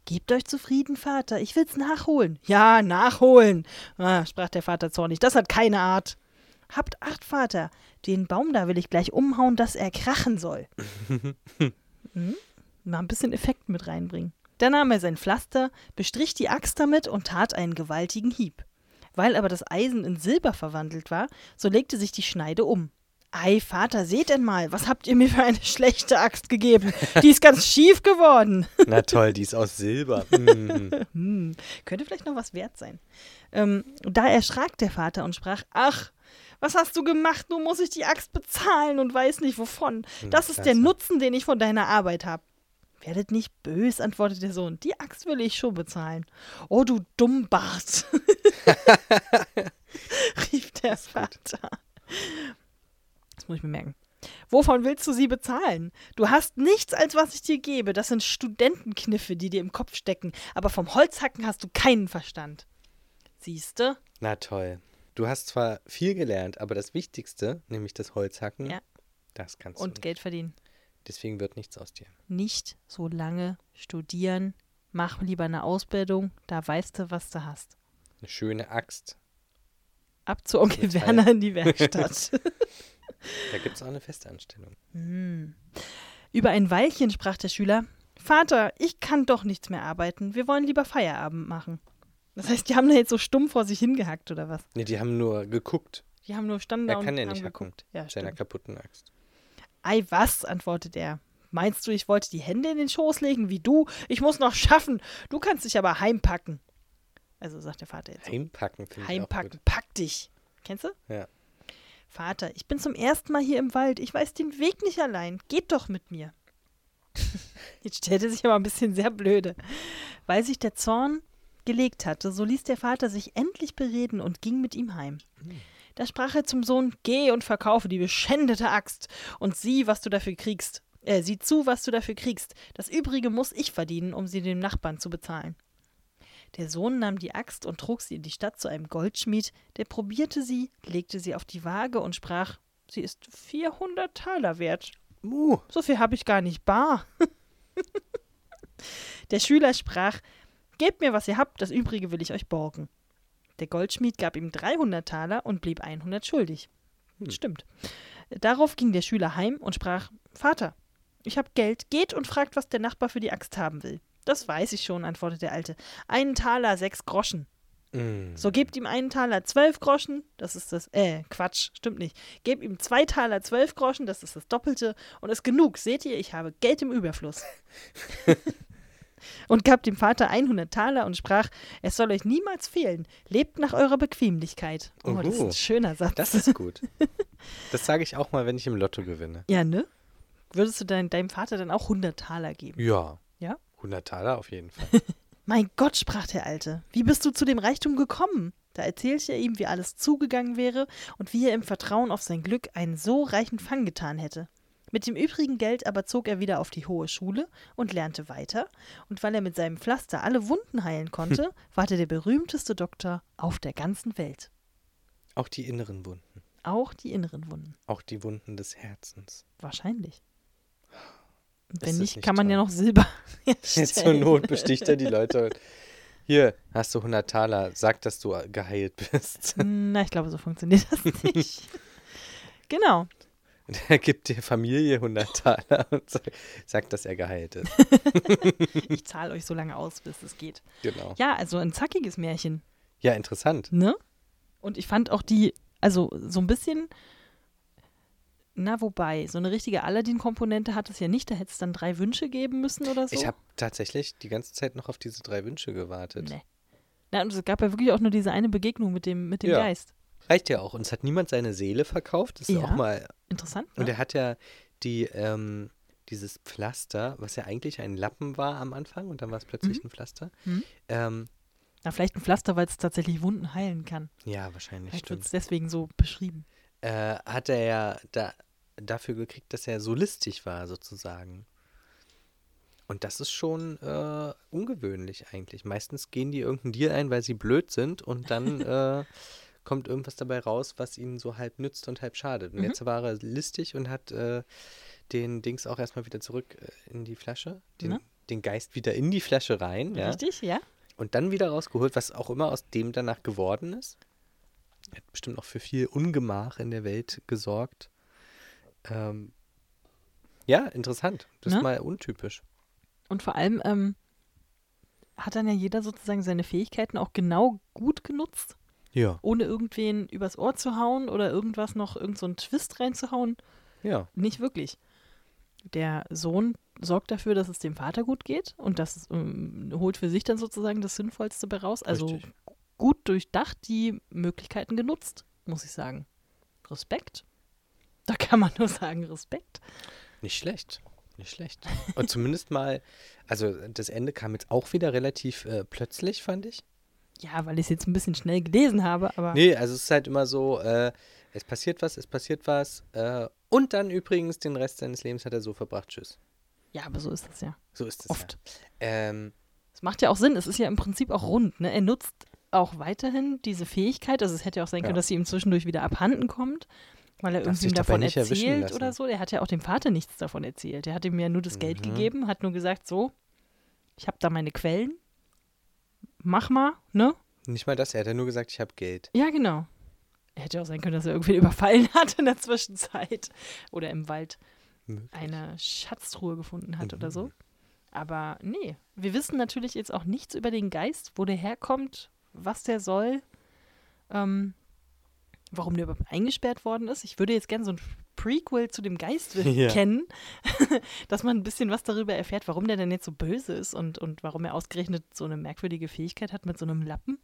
Speaker 1: Gebt euch zufrieden, Vater, ich will's nachholen. Ja, nachholen, ah, sprach der Vater zornig. Das hat keine Art. Habt acht, Vater, den Baum da will ich gleich umhauen, dass er krachen soll. hm? Mal ein bisschen Effekt mit reinbringen. Dann nahm er sein Pflaster, bestrich die Axt damit und tat einen gewaltigen Hieb. Weil aber das Eisen in Silber verwandelt war, so legte sich die Schneide um. Ei, Vater, seht denn mal, was habt ihr mir für eine schlechte Axt gegeben? Die ist ganz schief geworden.
Speaker 2: Na toll, die ist aus Silber. Mm.
Speaker 1: Hm, könnte vielleicht noch was wert sein. Ähm, da erschrak der Vater und sprach: Ach, was hast du gemacht? Nun muss ich die Axt bezahlen und weiß nicht wovon. Das ist der. Nutzen, den ich von deiner Arbeit habe. Werdet nicht bös, antwortete der Sohn. Die Axt will ich schon bezahlen. Oh, du Dummbart, rief der Vater. Das muss ich mir merken. Wovon willst du sie bezahlen? Du hast nichts, als was ich dir gebe. Das sind Studentenkniffe, die dir im Kopf stecken. Aber vom Holzhacken hast du keinen Verstand. Siehste?
Speaker 2: Na toll. Du hast zwar viel gelernt, aber das Wichtigste, nämlich das Holzhacken,
Speaker 1: Ja.
Speaker 2: das kannst
Speaker 1: Und
Speaker 2: du.
Speaker 1: Geld verdienen.
Speaker 2: Deswegen wird nichts aus dir.
Speaker 1: Nicht so lange studieren. Mach lieber eine Ausbildung. Da weißt du, was du hast.
Speaker 2: Eine schöne Axt
Speaker 1: Ab zu Onkel
Speaker 2: Metall.
Speaker 1: Werner in die Werkstatt.
Speaker 2: Da gibt es auch eine Festanstellung.
Speaker 1: Hm. Über ein Weilchen sprach der Schüler: Vater, ich kann doch nichts mehr arbeiten. Wir wollen lieber Feierabend machen. Das heißt, die haben da jetzt so stumm vor sich hingehackt oder was?
Speaker 2: Nee, die haben nur geguckt
Speaker 1: Die haben nur standen da
Speaker 2: Er
Speaker 1: und
Speaker 2: kann ja nicht hacken.
Speaker 1: geguckt. Ja,
Speaker 2: mit seiner kaputten Axt.
Speaker 1: Ei, was? antwortet er. Meinst du, ich wollte die Hände in den Schoß legen wie du? Ich muss noch schaffen. Du kannst dich aber heimpacken. Also sagt der Vater jetzt. so.
Speaker 2: Heimpacken finde ich
Speaker 1: Heimpacken, pack dich. Kennst du?
Speaker 2: Ja.
Speaker 1: Vater, ich bin zum ersten Mal hier im Wald. Ich weiß den Weg nicht allein. Geht doch mit mir. Jetzt stellte sich aber ein bisschen sehr blöde. Weil sich der Zorn gelegt hatte, so ließ der Vater sich endlich bereden und ging mit ihm heim. Da sprach er zum Sohn: Geh und verkaufe die beschändete Axt und sieh, was du dafür kriegst. Äh, sieh zu, was du dafür kriegst. Das Übrige muss ich verdienen, um sie dem Nachbarn zu bezahlen. Der Sohn nahm die Axt und trug sie in die Stadt zu einem Goldschmied, der probierte sie, legte sie auf die Waage und sprach, sie ist 400 Taler wert.
Speaker 2: Uh,
Speaker 1: So viel habe ich gar nicht bar. der Schüler sprach, gebt mir, was ihr habt, das Übrige will ich euch borgen. Der Goldschmied gab ihm 300 Taler und blieb 100 schuldig.
Speaker 2: Hm.
Speaker 1: Stimmt. Darauf ging der Schüler heim und sprach, Vater, ich habe Geld, geht und fragt, was der Nachbar für die Axt haben will. Das weiß ich schon, antwortete der Alte. Einen Taler, sechs Groschen.
Speaker 2: mm.
Speaker 1: So gebt ihm einen Taler zwölf Groschen, das ist das, äh, Quatsch, stimmt nicht. Gebt ihm zwei Taler zwölf Groschen, das ist das Doppelte und ist genug. Seht ihr, ich habe Geld im Überfluss. und gab dem Vater 100 Taler und sprach, es soll euch niemals fehlen. Lebt nach eurer Bequemlichkeit. Oh, das ist ein schöner Satz.
Speaker 2: Das ist gut. das sage ich auch mal, wenn ich im Lotto gewinne.
Speaker 1: ja, ne? Würdest du dein, deinem Vater dann auch 100 Taler geben?
Speaker 2: Ja.
Speaker 1: Ja?
Speaker 2: 100 Taler auf jeden Fall.
Speaker 1: Mein Gott, sprach der Alte, wie bist du zu dem Reichtum gekommen? Da erzählte er ihm, wie alles zugegangen wäre und wie er im Vertrauen auf sein Glück einen so reichen Fang getan hätte. Mit dem übrigen Geld aber zog er wieder auf die hohe Schule und lernte weiter, und weil er mit seinem Pflaster alle Wunden heilen konnte, war er der berühmteste Doktor auf der ganzen Welt.
Speaker 2: Auch die inneren Wunden.
Speaker 1: Auch die inneren Wunden,
Speaker 2: Auch die Wunden des Herzens.
Speaker 1: wahrscheinlich. Und wenn nicht,
Speaker 2: nicht
Speaker 1: kann man ja noch Silber
Speaker 2: Jetzt zur. Not besticht er die Leute. Hier, hast du 100 Taler. Sag, dass du geheilt bist.
Speaker 1: Na, ich glaube, so funktioniert das nicht. genau.
Speaker 2: Und er gibt der Familie 100 Taler und sagt, sagt, dass er geheilt ist.
Speaker 1: Ich zahle euch so lange aus, bis es geht.
Speaker 2: Genau.
Speaker 1: Ja, also ein zackiges Märchen,
Speaker 2: Ja, interessant.
Speaker 1: ne? Und ich fand auch die, also so ein bisschen, na wobei, so eine richtige Aladdin-Komponente hat es ja nicht. Da hätte es dann drei Wünsche geben müssen oder so.
Speaker 2: Ich habe tatsächlich die ganze Zeit noch auf diese drei Wünsche gewartet.
Speaker 1: Nee. Na, und es gab ja wirklich auch nur diese eine Begegnung mit dem, mit dem
Speaker 2: Ja.
Speaker 1: Geist.
Speaker 2: Reicht ja auch. Uns hat niemand seine Seele verkauft. Das ist
Speaker 1: Ja.
Speaker 2: auch mal.
Speaker 1: Interessant,
Speaker 2: Und
Speaker 1: ne?
Speaker 2: er hat ja die, ähm, dieses Pflaster, was ja eigentlich ein Lappen war am Anfang und dann war es plötzlich ein Pflaster.
Speaker 1: Mhm.
Speaker 2: Ähm,
Speaker 1: Na, vielleicht ein Pflaster, weil es tatsächlich Wunden heilen kann.
Speaker 2: ja, wahrscheinlich
Speaker 1: Vielleicht wird
Speaker 2: stimmt.
Speaker 1: es deswegen so beschrieben.
Speaker 2: Äh, hat er ja da, dafür gekriegt, dass er so listig war, sozusagen. Und das ist schon äh, ungewöhnlich eigentlich. Meistens gehen die irgendeinen Deal ein, weil sie blöd sind und dann äh, kommt irgendwas dabei raus, was ihnen so halb nützt und halb schadet. Und
Speaker 1: Mhm.
Speaker 2: jetzt war er listig und hat äh, den Dings auch erstmal wieder zurück äh, in die Flasche, den,
Speaker 1: Ne?
Speaker 2: den Geist wieder in die Flasche rein, ja.
Speaker 1: Richtig, ja?
Speaker 2: Und dann wieder rausgeholt, was auch immer aus dem danach geworden ist. Er hat bestimmt auch für viel Ungemach in der Welt gesorgt. Ähm, ja, interessant. Das
Speaker 1: Ne?
Speaker 2: ist mal untypisch.
Speaker 1: Und vor allem ähm, hat dann ja jeder sozusagen seine Fähigkeiten auch genau gut genutzt,
Speaker 2: Ja.
Speaker 1: ohne irgendwen übers Ohr zu hauen oder irgendwas noch, irgend so einen Twist reinzuhauen.
Speaker 2: Ja.
Speaker 1: Nicht wirklich. Der Sohn sorgt dafür, dass es dem Vater gut geht und das ähm, holt für sich dann sozusagen das Sinnvollste bei raus. Also
Speaker 2: Richtig.
Speaker 1: gut durchdacht die Möglichkeiten genutzt, muss ich sagen. Respekt. Da kann man nur sagen, Respekt.
Speaker 2: Nicht schlecht. Nicht schlecht. Und zumindest mal, also das Ende kam jetzt auch wieder relativ äh, plötzlich, fand ich.
Speaker 1: Ja, weil ich es jetzt ein bisschen schnell gelesen habe, aber
Speaker 2: Nee, also es ist halt immer so, äh, es passiert was, es passiert was. Äh, und dann übrigens den Rest seines Lebens hat er so verbracht. Tschüss.
Speaker 1: ja, aber so ist das ja.
Speaker 2: So ist es
Speaker 1: Oft.
Speaker 2: ja. Ähm,
Speaker 1: Es macht ja auch Sinn, es ist ja im Prinzip auch rund. Ne? Er nutzt auch weiterhin diese Fähigkeit, also es hätte ja auch sein können,
Speaker 2: Ja.
Speaker 1: dass sie ihm zwischendurch wieder abhanden kommt, weil er irgendwie davon erzählt oder so. Er hat ja auch dem Vater nichts davon erzählt. Er hat ihm ja nur das Geld
Speaker 2: Mhm.
Speaker 1: gegeben, hat nur gesagt, so, ich habe da meine Quellen, mach mal, ne?
Speaker 2: nicht mal das, er hat ja nur gesagt, ich habe Geld.
Speaker 1: Ja, genau. Hätte auch sein können, dass er irgendwie überfallen hat in der Zwischenzeit. Oder im Wald
Speaker 2: Möglich.
Speaker 1: eine Schatztruhe gefunden hat oder
Speaker 2: Mhm.
Speaker 1: so. Aber nee, wir wissen natürlich jetzt auch nichts über den Geist, wo der herkommt, was der soll, ähm, warum der überhaupt eingesperrt worden ist. Ich würde jetzt gerne so ein Prequel zu dem Geist
Speaker 2: Ja.
Speaker 1: kennen, dass man ein bisschen was darüber erfährt, warum der denn jetzt so böse ist und, und warum er ausgerechnet so eine merkwürdige Fähigkeit hat mit so einem Lappen.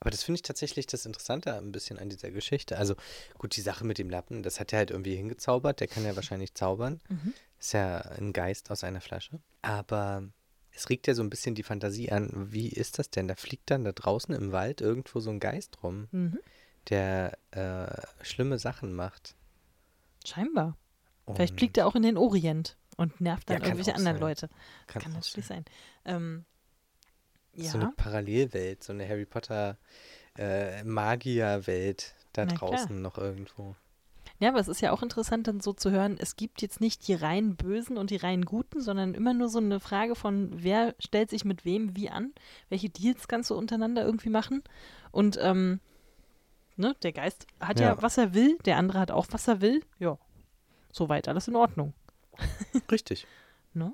Speaker 2: Aber das finde ich tatsächlich das Interessante ein bisschen an dieser Geschichte. Also gut, die Sache mit dem Lappen, das hat er halt irgendwie hingezaubert. Der kann ja wahrscheinlich zaubern.
Speaker 1: Mhm.
Speaker 2: Ist ja ein Geist aus einer Flasche. Aber es regt ja so ein bisschen die Fantasie an. Wie ist das denn? Da fliegt dann da draußen im Wald irgendwo so ein Geist rum,
Speaker 1: Mhm.
Speaker 2: Der äh, schlimme Sachen macht.
Speaker 1: Scheinbar. Vielleicht
Speaker 2: Und
Speaker 1: fliegt er auch in den Orient und nervt dann
Speaker 2: Ja,
Speaker 1: irgendwelche anderen
Speaker 2: sein.
Speaker 1: Leute.
Speaker 2: Kann,
Speaker 1: Kann natürlich
Speaker 2: sein.
Speaker 1: sein. Ähm, ja.
Speaker 2: So eine Parallelwelt, so eine Harry Potter äh, Magierwelt da
Speaker 1: Na klar.
Speaker 2: draußen noch irgendwo.
Speaker 1: Ja, aber es ist ja auch interessant, dann so zu hören, es gibt jetzt nicht die rein Bösen und die rein Guten, sondern immer nur so eine Frage von, wer stellt sich mit wem wie an, welche Deals kannst du untereinander irgendwie machen. Und ähm, ne, der Geist hat ja.
Speaker 2: Ja.
Speaker 1: was er will, der andere hat auch, was er will. Ja, soweit alles in Ordnung.
Speaker 2: Richtig.
Speaker 1: Ne?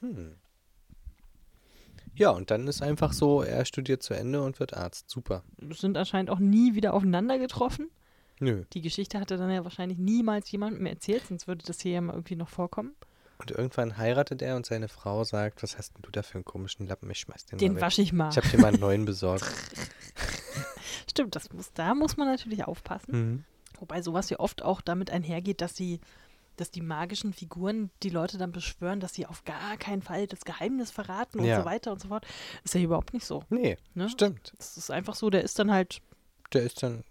Speaker 2: Hm. Ja, und dann ist einfach so, er studiert zu Ende und wird Arzt. Super.
Speaker 1: Sind anscheinend auch nie wieder aufeinander getroffen.
Speaker 2: Nö.
Speaker 1: Die Geschichte hat er dann ja wahrscheinlich niemals jemandem erzählt, sonst würde das hier ja mal irgendwie noch vorkommen.
Speaker 2: Und irgendwann heiratet er und seine Frau sagt, was hast denn du da für einen komischen Lappen? Ich schmeiß den,
Speaker 1: Den
Speaker 2: mal weg.
Speaker 1: wasche ich mal.
Speaker 2: Ich habe dir mal einen neuen besorgt.
Speaker 1: Stimmt, das muss, da muss man natürlich aufpassen.
Speaker 2: Mhm.
Speaker 1: Wobei sowas ja oft auch damit einhergeht, dass sie, dass die magischen Figuren die Leute dann beschwören, dass sie auf gar keinen Fall das Geheimnis verraten und
Speaker 2: Ja.
Speaker 1: so weiter und so fort. Ist ja überhaupt nicht so.
Speaker 2: Nee,
Speaker 1: Ne?
Speaker 2: stimmt.
Speaker 1: Es ist einfach so, der ist dann halt,
Speaker 2: Der ist dann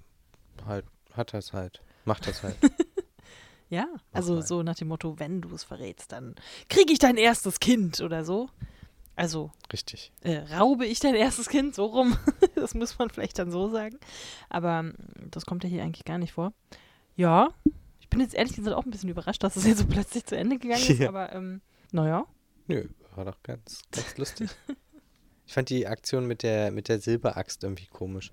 Speaker 2: halt, hat das halt, macht das halt.
Speaker 1: ja, also
Speaker 2: mal.
Speaker 1: so nach dem Motto, wenn du es verrätst, dann kriege ich dein erstes Kind oder so. Also
Speaker 2: Richtig.
Speaker 1: äh, raube ich dein erstes Kind, so rum. das muss man vielleicht dann so sagen. Aber ähm, das kommt ja hier eigentlich gar nicht vor. Ja, ich bin jetzt ehrlich gesagt auch ein bisschen überrascht, dass es jetzt so plötzlich zu Ende gegangen ist.
Speaker 2: Ja.
Speaker 1: Aber ähm, naja,
Speaker 2: Nö, war doch ganz, ganz lustig. Ich fand die Aktion mit der, mit der Silberaxt irgendwie komisch.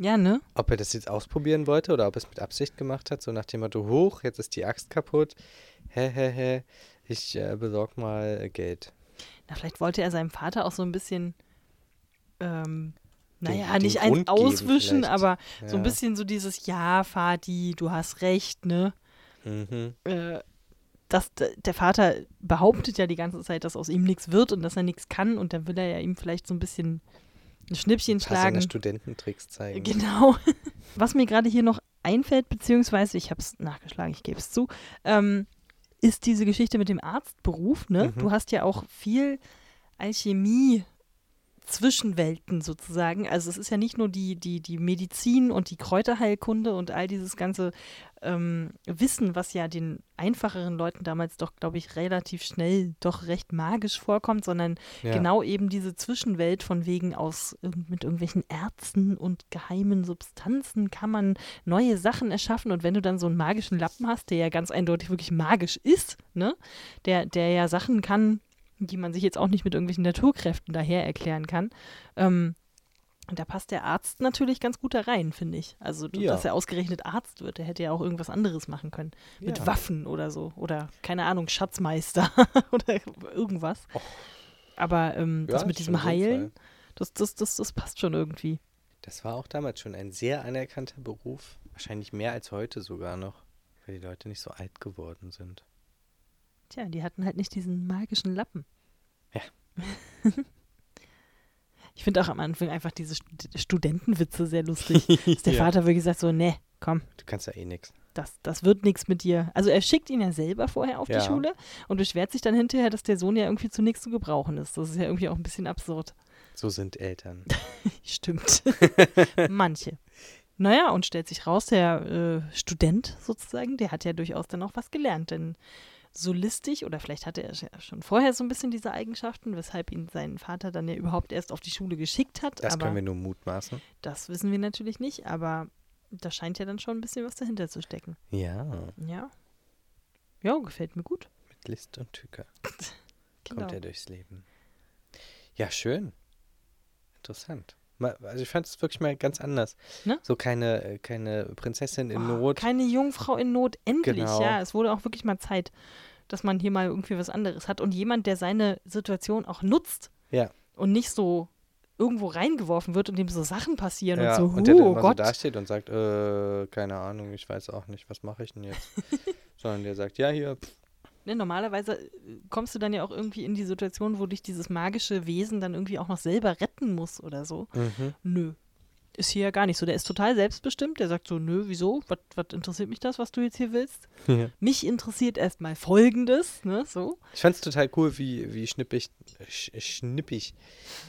Speaker 1: ja, ne?
Speaker 2: Ob er das jetzt ausprobieren wollte oder ob er es mit Absicht gemacht hat, so nach dem Motto, hoch, jetzt ist die Axt kaputt. Hä, hä, hä, ich äh, besorg mal Geld.
Speaker 1: Na, vielleicht wollte er seinem Vater auch so ein bisschen, ähm,
Speaker 2: Den-
Speaker 1: naja,
Speaker 2: den
Speaker 1: nicht eins
Speaker 2: Grund geben
Speaker 1: auswischen,
Speaker 2: vielleicht.
Speaker 1: aber so ein
Speaker 2: Ja.
Speaker 1: bisschen so dieses Ja, Vati, du hast recht, ne?
Speaker 2: Mhm.
Speaker 1: Äh, dass der Vater behauptet ja die ganze Zeit, dass aus ihm nichts wird und dass er nichts kann und dann will er ja ihm vielleicht so ein bisschen ein Schnippchen schlagen.
Speaker 2: Studententricks zeigen.
Speaker 1: Genau. Was mir gerade hier noch einfällt, beziehungsweise ich habe es nachgeschlagen, ich gebe es zu, ähm, ist diese Geschichte mit dem Arztberuf. Ne?
Speaker 2: Mhm.
Speaker 1: Du hast ja auch viel Alchemie. Zwischenwelten sozusagen. Also es ist ja nicht nur die, die, die Medizin und die Kräuterheilkunde und all dieses ganze ähm, Wissen, was ja den einfacheren Leuten damals doch, glaube ich, relativ schnell doch recht magisch vorkommt, sondern
Speaker 2: Ja.
Speaker 1: genau eben diese Zwischenwelt von wegen aus irgend- mit irgendwelchen Ärzten und geheimen Substanzen kann man neue Sachen erschaffen und wenn du dann so einen magischen Lappen hast, der ja ganz eindeutig wirklich magisch ist, ne, der, der ja Sachen kann, die man sich jetzt auch nicht mit irgendwelchen Naturkräften daher erklären kann, ähm, da passt der Arzt natürlich ganz gut da rein, finde ich. Also,
Speaker 2: Ja.
Speaker 1: dass er ausgerechnet Arzt wird, der hätte ja auch irgendwas anderes machen können. Mit
Speaker 2: Ja.
Speaker 1: Waffen oder so. Oder, keine Ahnung, Schatzmeister oder irgendwas.
Speaker 2: Och.
Speaker 1: Aber ähm, das
Speaker 2: Ja,
Speaker 1: mit
Speaker 2: ist
Speaker 1: diesem Heilen, das, das, das, das passt schon irgendwie.
Speaker 2: Das war auch damals schon ein sehr anerkannter Beruf. Wahrscheinlich mehr als heute sogar noch, weil die Leute nicht so alt geworden sind.
Speaker 1: Tja, die hatten halt nicht diesen magischen Lappen.
Speaker 2: Ja.
Speaker 1: ich finde auch am Anfang einfach diese Stud Studentenwitze sehr lustig. Dass der
Speaker 2: Ja.
Speaker 1: Vater wirklich sagt so, nee, komm,
Speaker 2: Du kannst ja eh nichts.
Speaker 1: das, das wird nichts mit dir. Also er schickt ihn ja selber vorher auf
Speaker 2: Ja.
Speaker 1: die Schule und beschwert sich dann hinterher, dass der Sohn ja irgendwie zu nichts zu gebrauchen ist. Das ist ja irgendwie auch ein bisschen absurd.
Speaker 2: So sind Eltern.
Speaker 1: Stimmt. Manche. Naja, und stellt sich raus, der äh, Student sozusagen, der hat ja durchaus dann auch was gelernt, denn so listig, oder vielleicht hatte er schon vorher so ein bisschen diese Eigenschaften, weshalb ihn sein Vater dann ja überhaupt erst auf die Schule geschickt hat.
Speaker 2: Das
Speaker 1: aber
Speaker 2: können wir nur mutmaßen.
Speaker 1: das wissen wir natürlich nicht, aber da scheint ja dann schon ein bisschen was dahinter zu stecken.
Speaker 2: Ja,
Speaker 1: Ja. Ja, gefällt mir gut.
Speaker 2: mit List und Tücke
Speaker 1: Genau.
Speaker 2: kommt er durchs Leben. Ja, schön. Interessant. Also ich fand es wirklich mal ganz anders.
Speaker 1: Ne?
Speaker 2: So keine, äh, keine Prinzessin in
Speaker 1: Oh,
Speaker 2: Not.
Speaker 1: Keine Jungfrau in Not, endlich,
Speaker 2: Genau.
Speaker 1: ja. Es wurde auch wirklich mal Zeit, dass man hier mal irgendwie was anderes hat. Und jemand, der seine Situation auch nutzt
Speaker 2: Ja.
Speaker 1: und nicht so irgendwo reingeworfen wird und dem so Sachen passieren
Speaker 2: ja,
Speaker 1: und so,
Speaker 2: und der
Speaker 1: huh,
Speaker 2: dann
Speaker 1: oh Gott.
Speaker 2: so dasteht und sagt, äh, keine Ahnung, ich weiß auch nicht, was mache ich denn jetzt? Sondern der sagt, ja, hier, pff,
Speaker 1: Ne, normalerweise äh, kommst du dann ja auch irgendwie in die Situation, wo dich dieses magische Wesen dann irgendwie auch noch selber retten muss oder so.
Speaker 2: mhm.
Speaker 1: Nö. Ist hier ja gar nicht so. Der ist total selbstbestimmt. Der sagt so, nö, wieso? Was interessiert mich das, was du jetzt hier willst?
Speaker 2: Ja.
Speaker 1: Mich interessiert erstmal Folgendes, ne, so.
Speaker 2: Ich fand's total cool, wie, wie schnippig, sch, schnippig,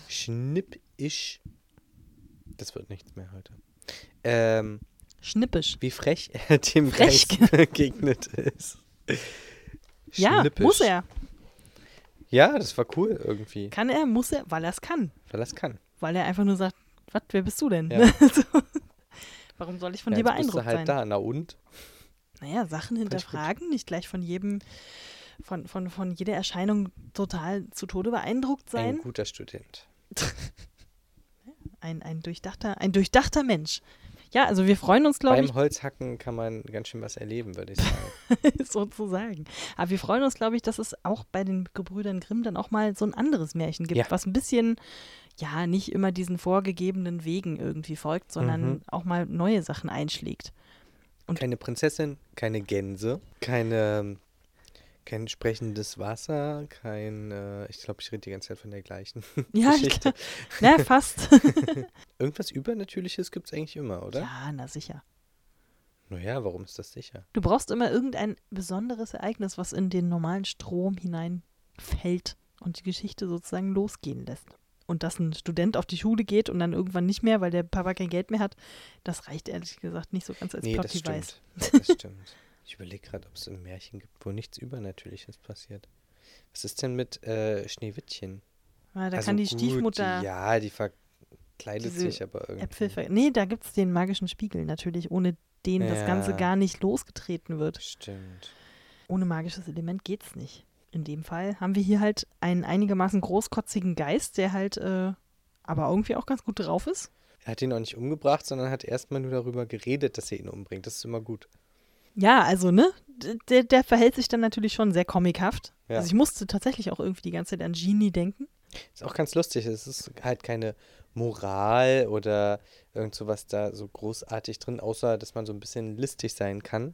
Speaker 2: schnippig, das wird nichts mehr heute, ähm,
Speaker 1: Schnippisch.
Speaker 2: wie frech er dem
Speaker 1: Frech,
Speaker 2: Geist begegnet ist.
Speaker 1: Ja,
Speaker 2: Schnippisch.
Speaker 1: muss er.
Speaker 2: Ja, das war cool irgendwie,
Speaker 1: Kann er, muss er, weil er es kann.
Speaker 2: weil er es kann.
Speaker 1: Weil er einfach nur sagt, was, wer bist du denn?
Speaker 2: Ja.
Speaker 1: so. Warum soll ich von
Speaker 2: ja,
Speaker 1: dir
Speaker 2: jetzt bist
Speaker 1: beeindruckt
Speaker 2: du halt
Speaker 1: sein?
Speaker 2: da, na und?
Speaker 1: Naja, Sachen hinterfragen, nicht gleich von jedem, von, von, von jeder Erscheinung total zu Tode beeindruckt sein.
Speaker 2: Ein guter Student.
Speaker 1: Ein, ein, durchdachter, ein durchdachter Mensch. Ja, also wir freuen uns, glaube
Speaker 2: Beim
Speaker 1: ich,
Speaker 2: Holzhacken kann man ganz schön was erleben, würde ich sagen.
Speaker 1: sozusagen. Aber wir freuen uns, glaube ich, dass es auch bei den Gebrüdern Grimm dann auch mal so ein anderes Märchen gibt,
Speaker 2: Ja.
Speaker 1: was ein bisschen, ja, nicht immer diesen vorgegebenen Wegen irgendwie folgt, sondern
Speaker 2: Mhm.
Speaker 1: auch mal neue Sachen einschlägt. Und-
Speaker 2: keine Prinzessin, keine Gänse, keine, kein sprechendes Wasser, kein, äh, ich glaube, ich rede die ganze Zeit von der gleichen
Speaker 1: Ja, ich
Speaker 2: Geschichte.
Speaker 1: Na, fast.
Speaker 2: Irgendwas Übernatürliches gibt es eigentlich immer, oder?
Speaker 1: ja, na sicher.
Speaker 2: Naja, warum ist das sicher?
Speaker 1: Du brauchst immer irgendein besonderes Ereignis, was in den normalen Strom hineinfällt und die Geschichte sozusagen losgehen lässt. Und dass ein Student auf die Schule geht und dann irgendwann nicht mehr, weil der Papa kein Geld mehr hat, das reicht ehrlich gesagt nicht so ganz als
Speaker 2: nee, das
Speaker 1: Plot-Device.
Speaker 2: stimmt. Das stimmt. Ich überlege gerade, ob es ein Märchen gibt, wo nichts Übernatürliches passiert. Was ist denn mit äh, Schneewittchen?
Speaker 1: Ja, da
Speaker 2: Also
Speaker 1: kann die
Speaker 2: gut,
Speaker 1: Stiefmutter
Speaker 2: Die, ja, die verkleidet sich aber irgendwie.
Speaker 1: Äpfel ver Nee, da gibt es den magischen Spiegel natürlich, ohne den das Ganze
Speaker 2: Ja.
Speaker 1: gar nicht losgetreten wird.
Speaker 2: Stimmt.
Speaker 1: Ohne magisches Element geht's nicht. In dem Fall haben wir hier halt einen einigermaßen großkotzigen Geist, der halt äh, aber irgendwie auch ganz gut drauf ist.
Speaker 2: Er hat ihn auch nicht umgebracht, sondern hat erstmal nur darüber geredet, dass er ihn umbringt. Das ist immer gut.
Speaker 1: Ja, also, ne? Der, der verhält sich dann natürlich schon sehr comichaft.
Speaker 2: Ja.
Speaker 1: Also ich musste tatsächlich auch irgendwie die ganze Zeit an Genie denken.
Speaker 2: Ist auch ganz lustig. Es ist halt keine Moral oder irgend sowas da so großartig drin, außer dass man so ein bisschen listig sein kann.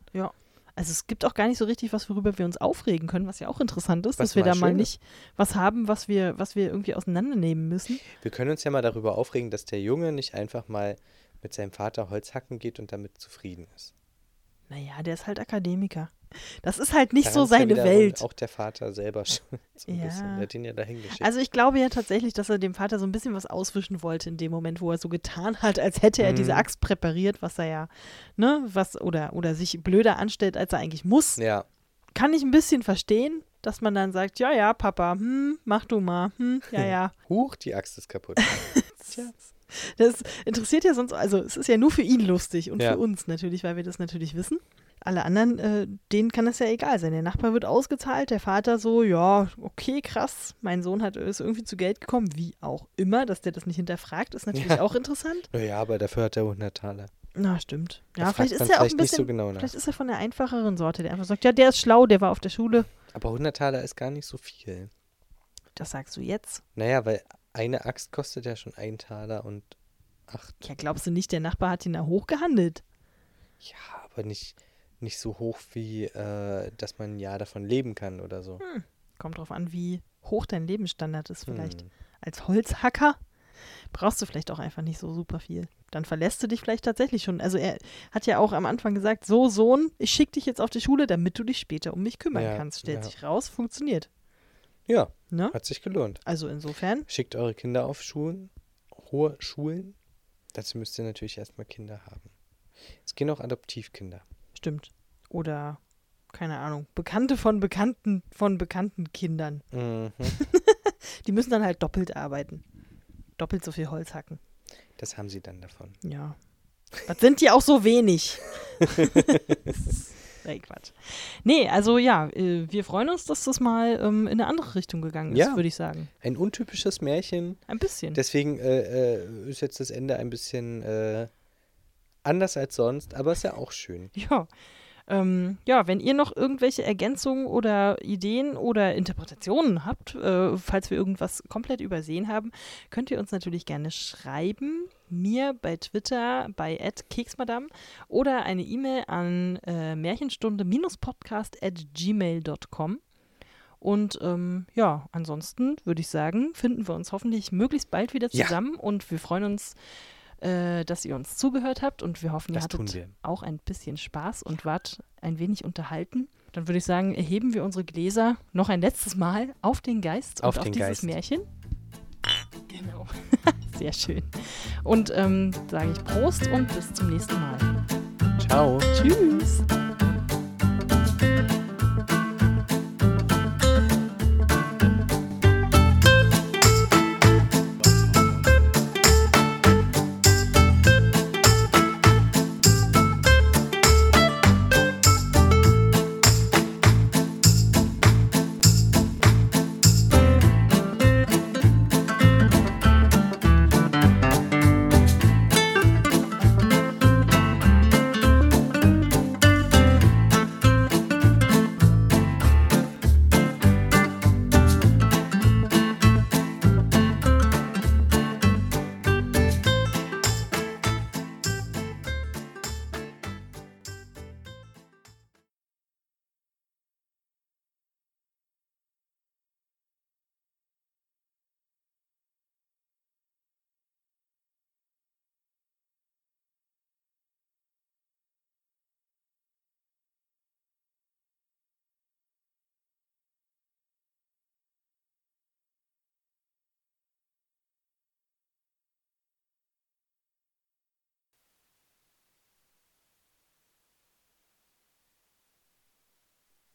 Speaker 1: Also es gibt auch gar nicht so richtig was, worüber wir uns aufregen können, was ja auch interessant ist,
Speaker 2: Was
Speaker 1: dass wir da mal nicht was haben, was wir, was wir irgendwie auseinandernehmen müssen.
Speaker 2: Wir können uns ja mal darüber aufregen, dass der Junge nicht einfach mal mit seinem Vater Holz hacken geht und damit zufrieden ist.
Speaker 1: Naja, der ist halt Akademiker. Das ist halt nicht
Speaker 2: Daran
Speaker 1: so
Speaker 2: ja
Speaker 1: seine
Speaker 2: wiederum
Speaker 1: Welt.
Speaker 2: Auch der Vater selber schon so ein
Speaker 1: Ja.
Speaker 2: bisschen. Der hat ihn ja dahin geschickt.
Speaker 1: Also ich glaube ja tatsächlich, dass er dem Vater so ein bisschen was auswischen wollte in dem Moment, wo er so getan hat, als hätte er diese
Speaker 2: Mhm.
Speaker 1: Axt präpariert, was er ja, ne, was, oder, oder sich blöder anstellt, als er eigentlich muss.
Speaker 2: ja,
Speaker 1: Kann ich ein bisschen verstehen, dass man dann sagt, ja, ja, Papa, hm, mach du mal, hm, ja, ja.
Speaker 2: huch, die Axt ist kaputt. Tja.
Speaker 1: Das interessiert ja sonst, also es ist ja nur für ihn lustig und
Speaker 2: Ja.
Speaker 1: für uns natürlich, weil wir das natürlich wissen. Alle anderen, äh, denen kann das ja egal sein. Der Nachbar wird ausgezahlt, der Vater so, ja, okay, krass, mein Sohn hat ist irgendwie zu Geld gekommen, wie auch immer, dass der das nicht hinterfragt, ist natürlich
Speaker 2: Ja.
Speaker 1: auch interessant.
Speaker 2: Naja, aber dafür hat er 100 Taler.
Speaker 1: Na, stimmt. Ja,
Speaker 2: fragt
Speaker 1: vielleicht ist er auch ein bisschen,
Speaker 2: so genau nach.
Speaker 1: vielleicht ist er von der einfacheren Sorte, der einfach sagt, ja, der ist schlau, der war auf der Schule.
Speaker 2: Aber 100 Taler ist gar nicht so viel.
Speaker 1: Das sagst du jetzt.
Speaker 2: Naja, weil eine Axt kostet ja schon einen Taler und acht.
Speaker 1: Ja, glaubst du nicht, der Nachbar hat ihn da hochgehandelt?
Speaker 2: Ja, aber nicht, nicht so hoch wie, äh, dass man ein Jahr davon leben kann oder so.
Speaker 1: Kommt drauf an, wie hoch dein Lebensstandard ist vielleicht.
Speaker 2: Hm.
Speaker 1: als Holzhacker brauchst du vielleicht auch einfach nicht so super viel. Dann verlässt du dich vielleicht tatsächlich schon. Also er hat ja auch am Anfang gesagt, so Sohn, ich schicke dich jetzt auf die Schule, damit du dich später um mich kümmern
Speaker 2: Ja,
Speaker 1: kannst. Stellt
Speaker 2: ja.
Speaker 1: sich raus, funktioniert.
Speaker 2: Ja,
Speaker 1: Ne?
Speaker 2: hat sich gelohnt.
Speaker 1: Also insofern,
Speaker 2: Schickt eure Kinder auf Schulen, hohe Schulen. Dazu müsst ihr natürlich erstmal Kinder haben. Es gehen auch Adoptivkinder.
Speaker 1: stimmt. Oder, keine Ahnung, Bekannte von Bekannten von bekannten Kindern.
Speaker 2: Mhm.
Speaker 1: Die müssen dann halt doppelt arbeiten. Doppelt so viel Holz hacken.
Speaker 2: Das haben sie dann davon.
Speaker 1: Ja. Was sind die auch so wenig? Nee, Quatsch. Nee, also ja, äh, wir freuen uns, dass das mal ähm, in eine andere Richtung gegangen ist,
Speaker 2: Ja.
Speaker 1: würde ich sagen.
Speaker 2: Ein untypisches Märchen.
Speaker 1: Ein bisschen.
Speaker 2: Deswegen äh, äh, ist jetzt das Ende ein bisschen äh, anders als sonst, aber ist ja auch schön.
Speaker 1: Ja. Ähm, ja, wenn ihr noch irgendwelche Ergänzungen oder Ideen oder Interpretationen habt, äh, falls wir irgendwas komplett übersehen haben, könnt ihr uns natürlich gerne schreiben. Mir bei Twitter bei @keksmadam oder eine E-Mail an äh, märchenstunde-podcast@gmail.com. Und ähm, ja, ansonsten würde ich sagen, finden wir uns hoffentlich möglichst bald wieder
Speaker 2: Ja.
Speaker 1: zusammen und wir freuen uns, äh, dass ihr uns zugehört habt und wir hoffen, ihr
Speaker 2: Das
Speaker 1: hattet auch ein bisschen Spaß und wart ein wenig unterhalten. Dann würde ich sagen, erheben wir unsere Gläser noch ein letztes Mal auf den Geist
Speaker 2: Auf
Speaker 1: und auf dieses
Speaker 2: Geist.
Speaker 1: Märchen. Genau. Sehr schön. Und ähm, sage ich Prost und bis zum nächsten Mal.
Speaker 2: Ciao.
Speaker 1: Tschüss.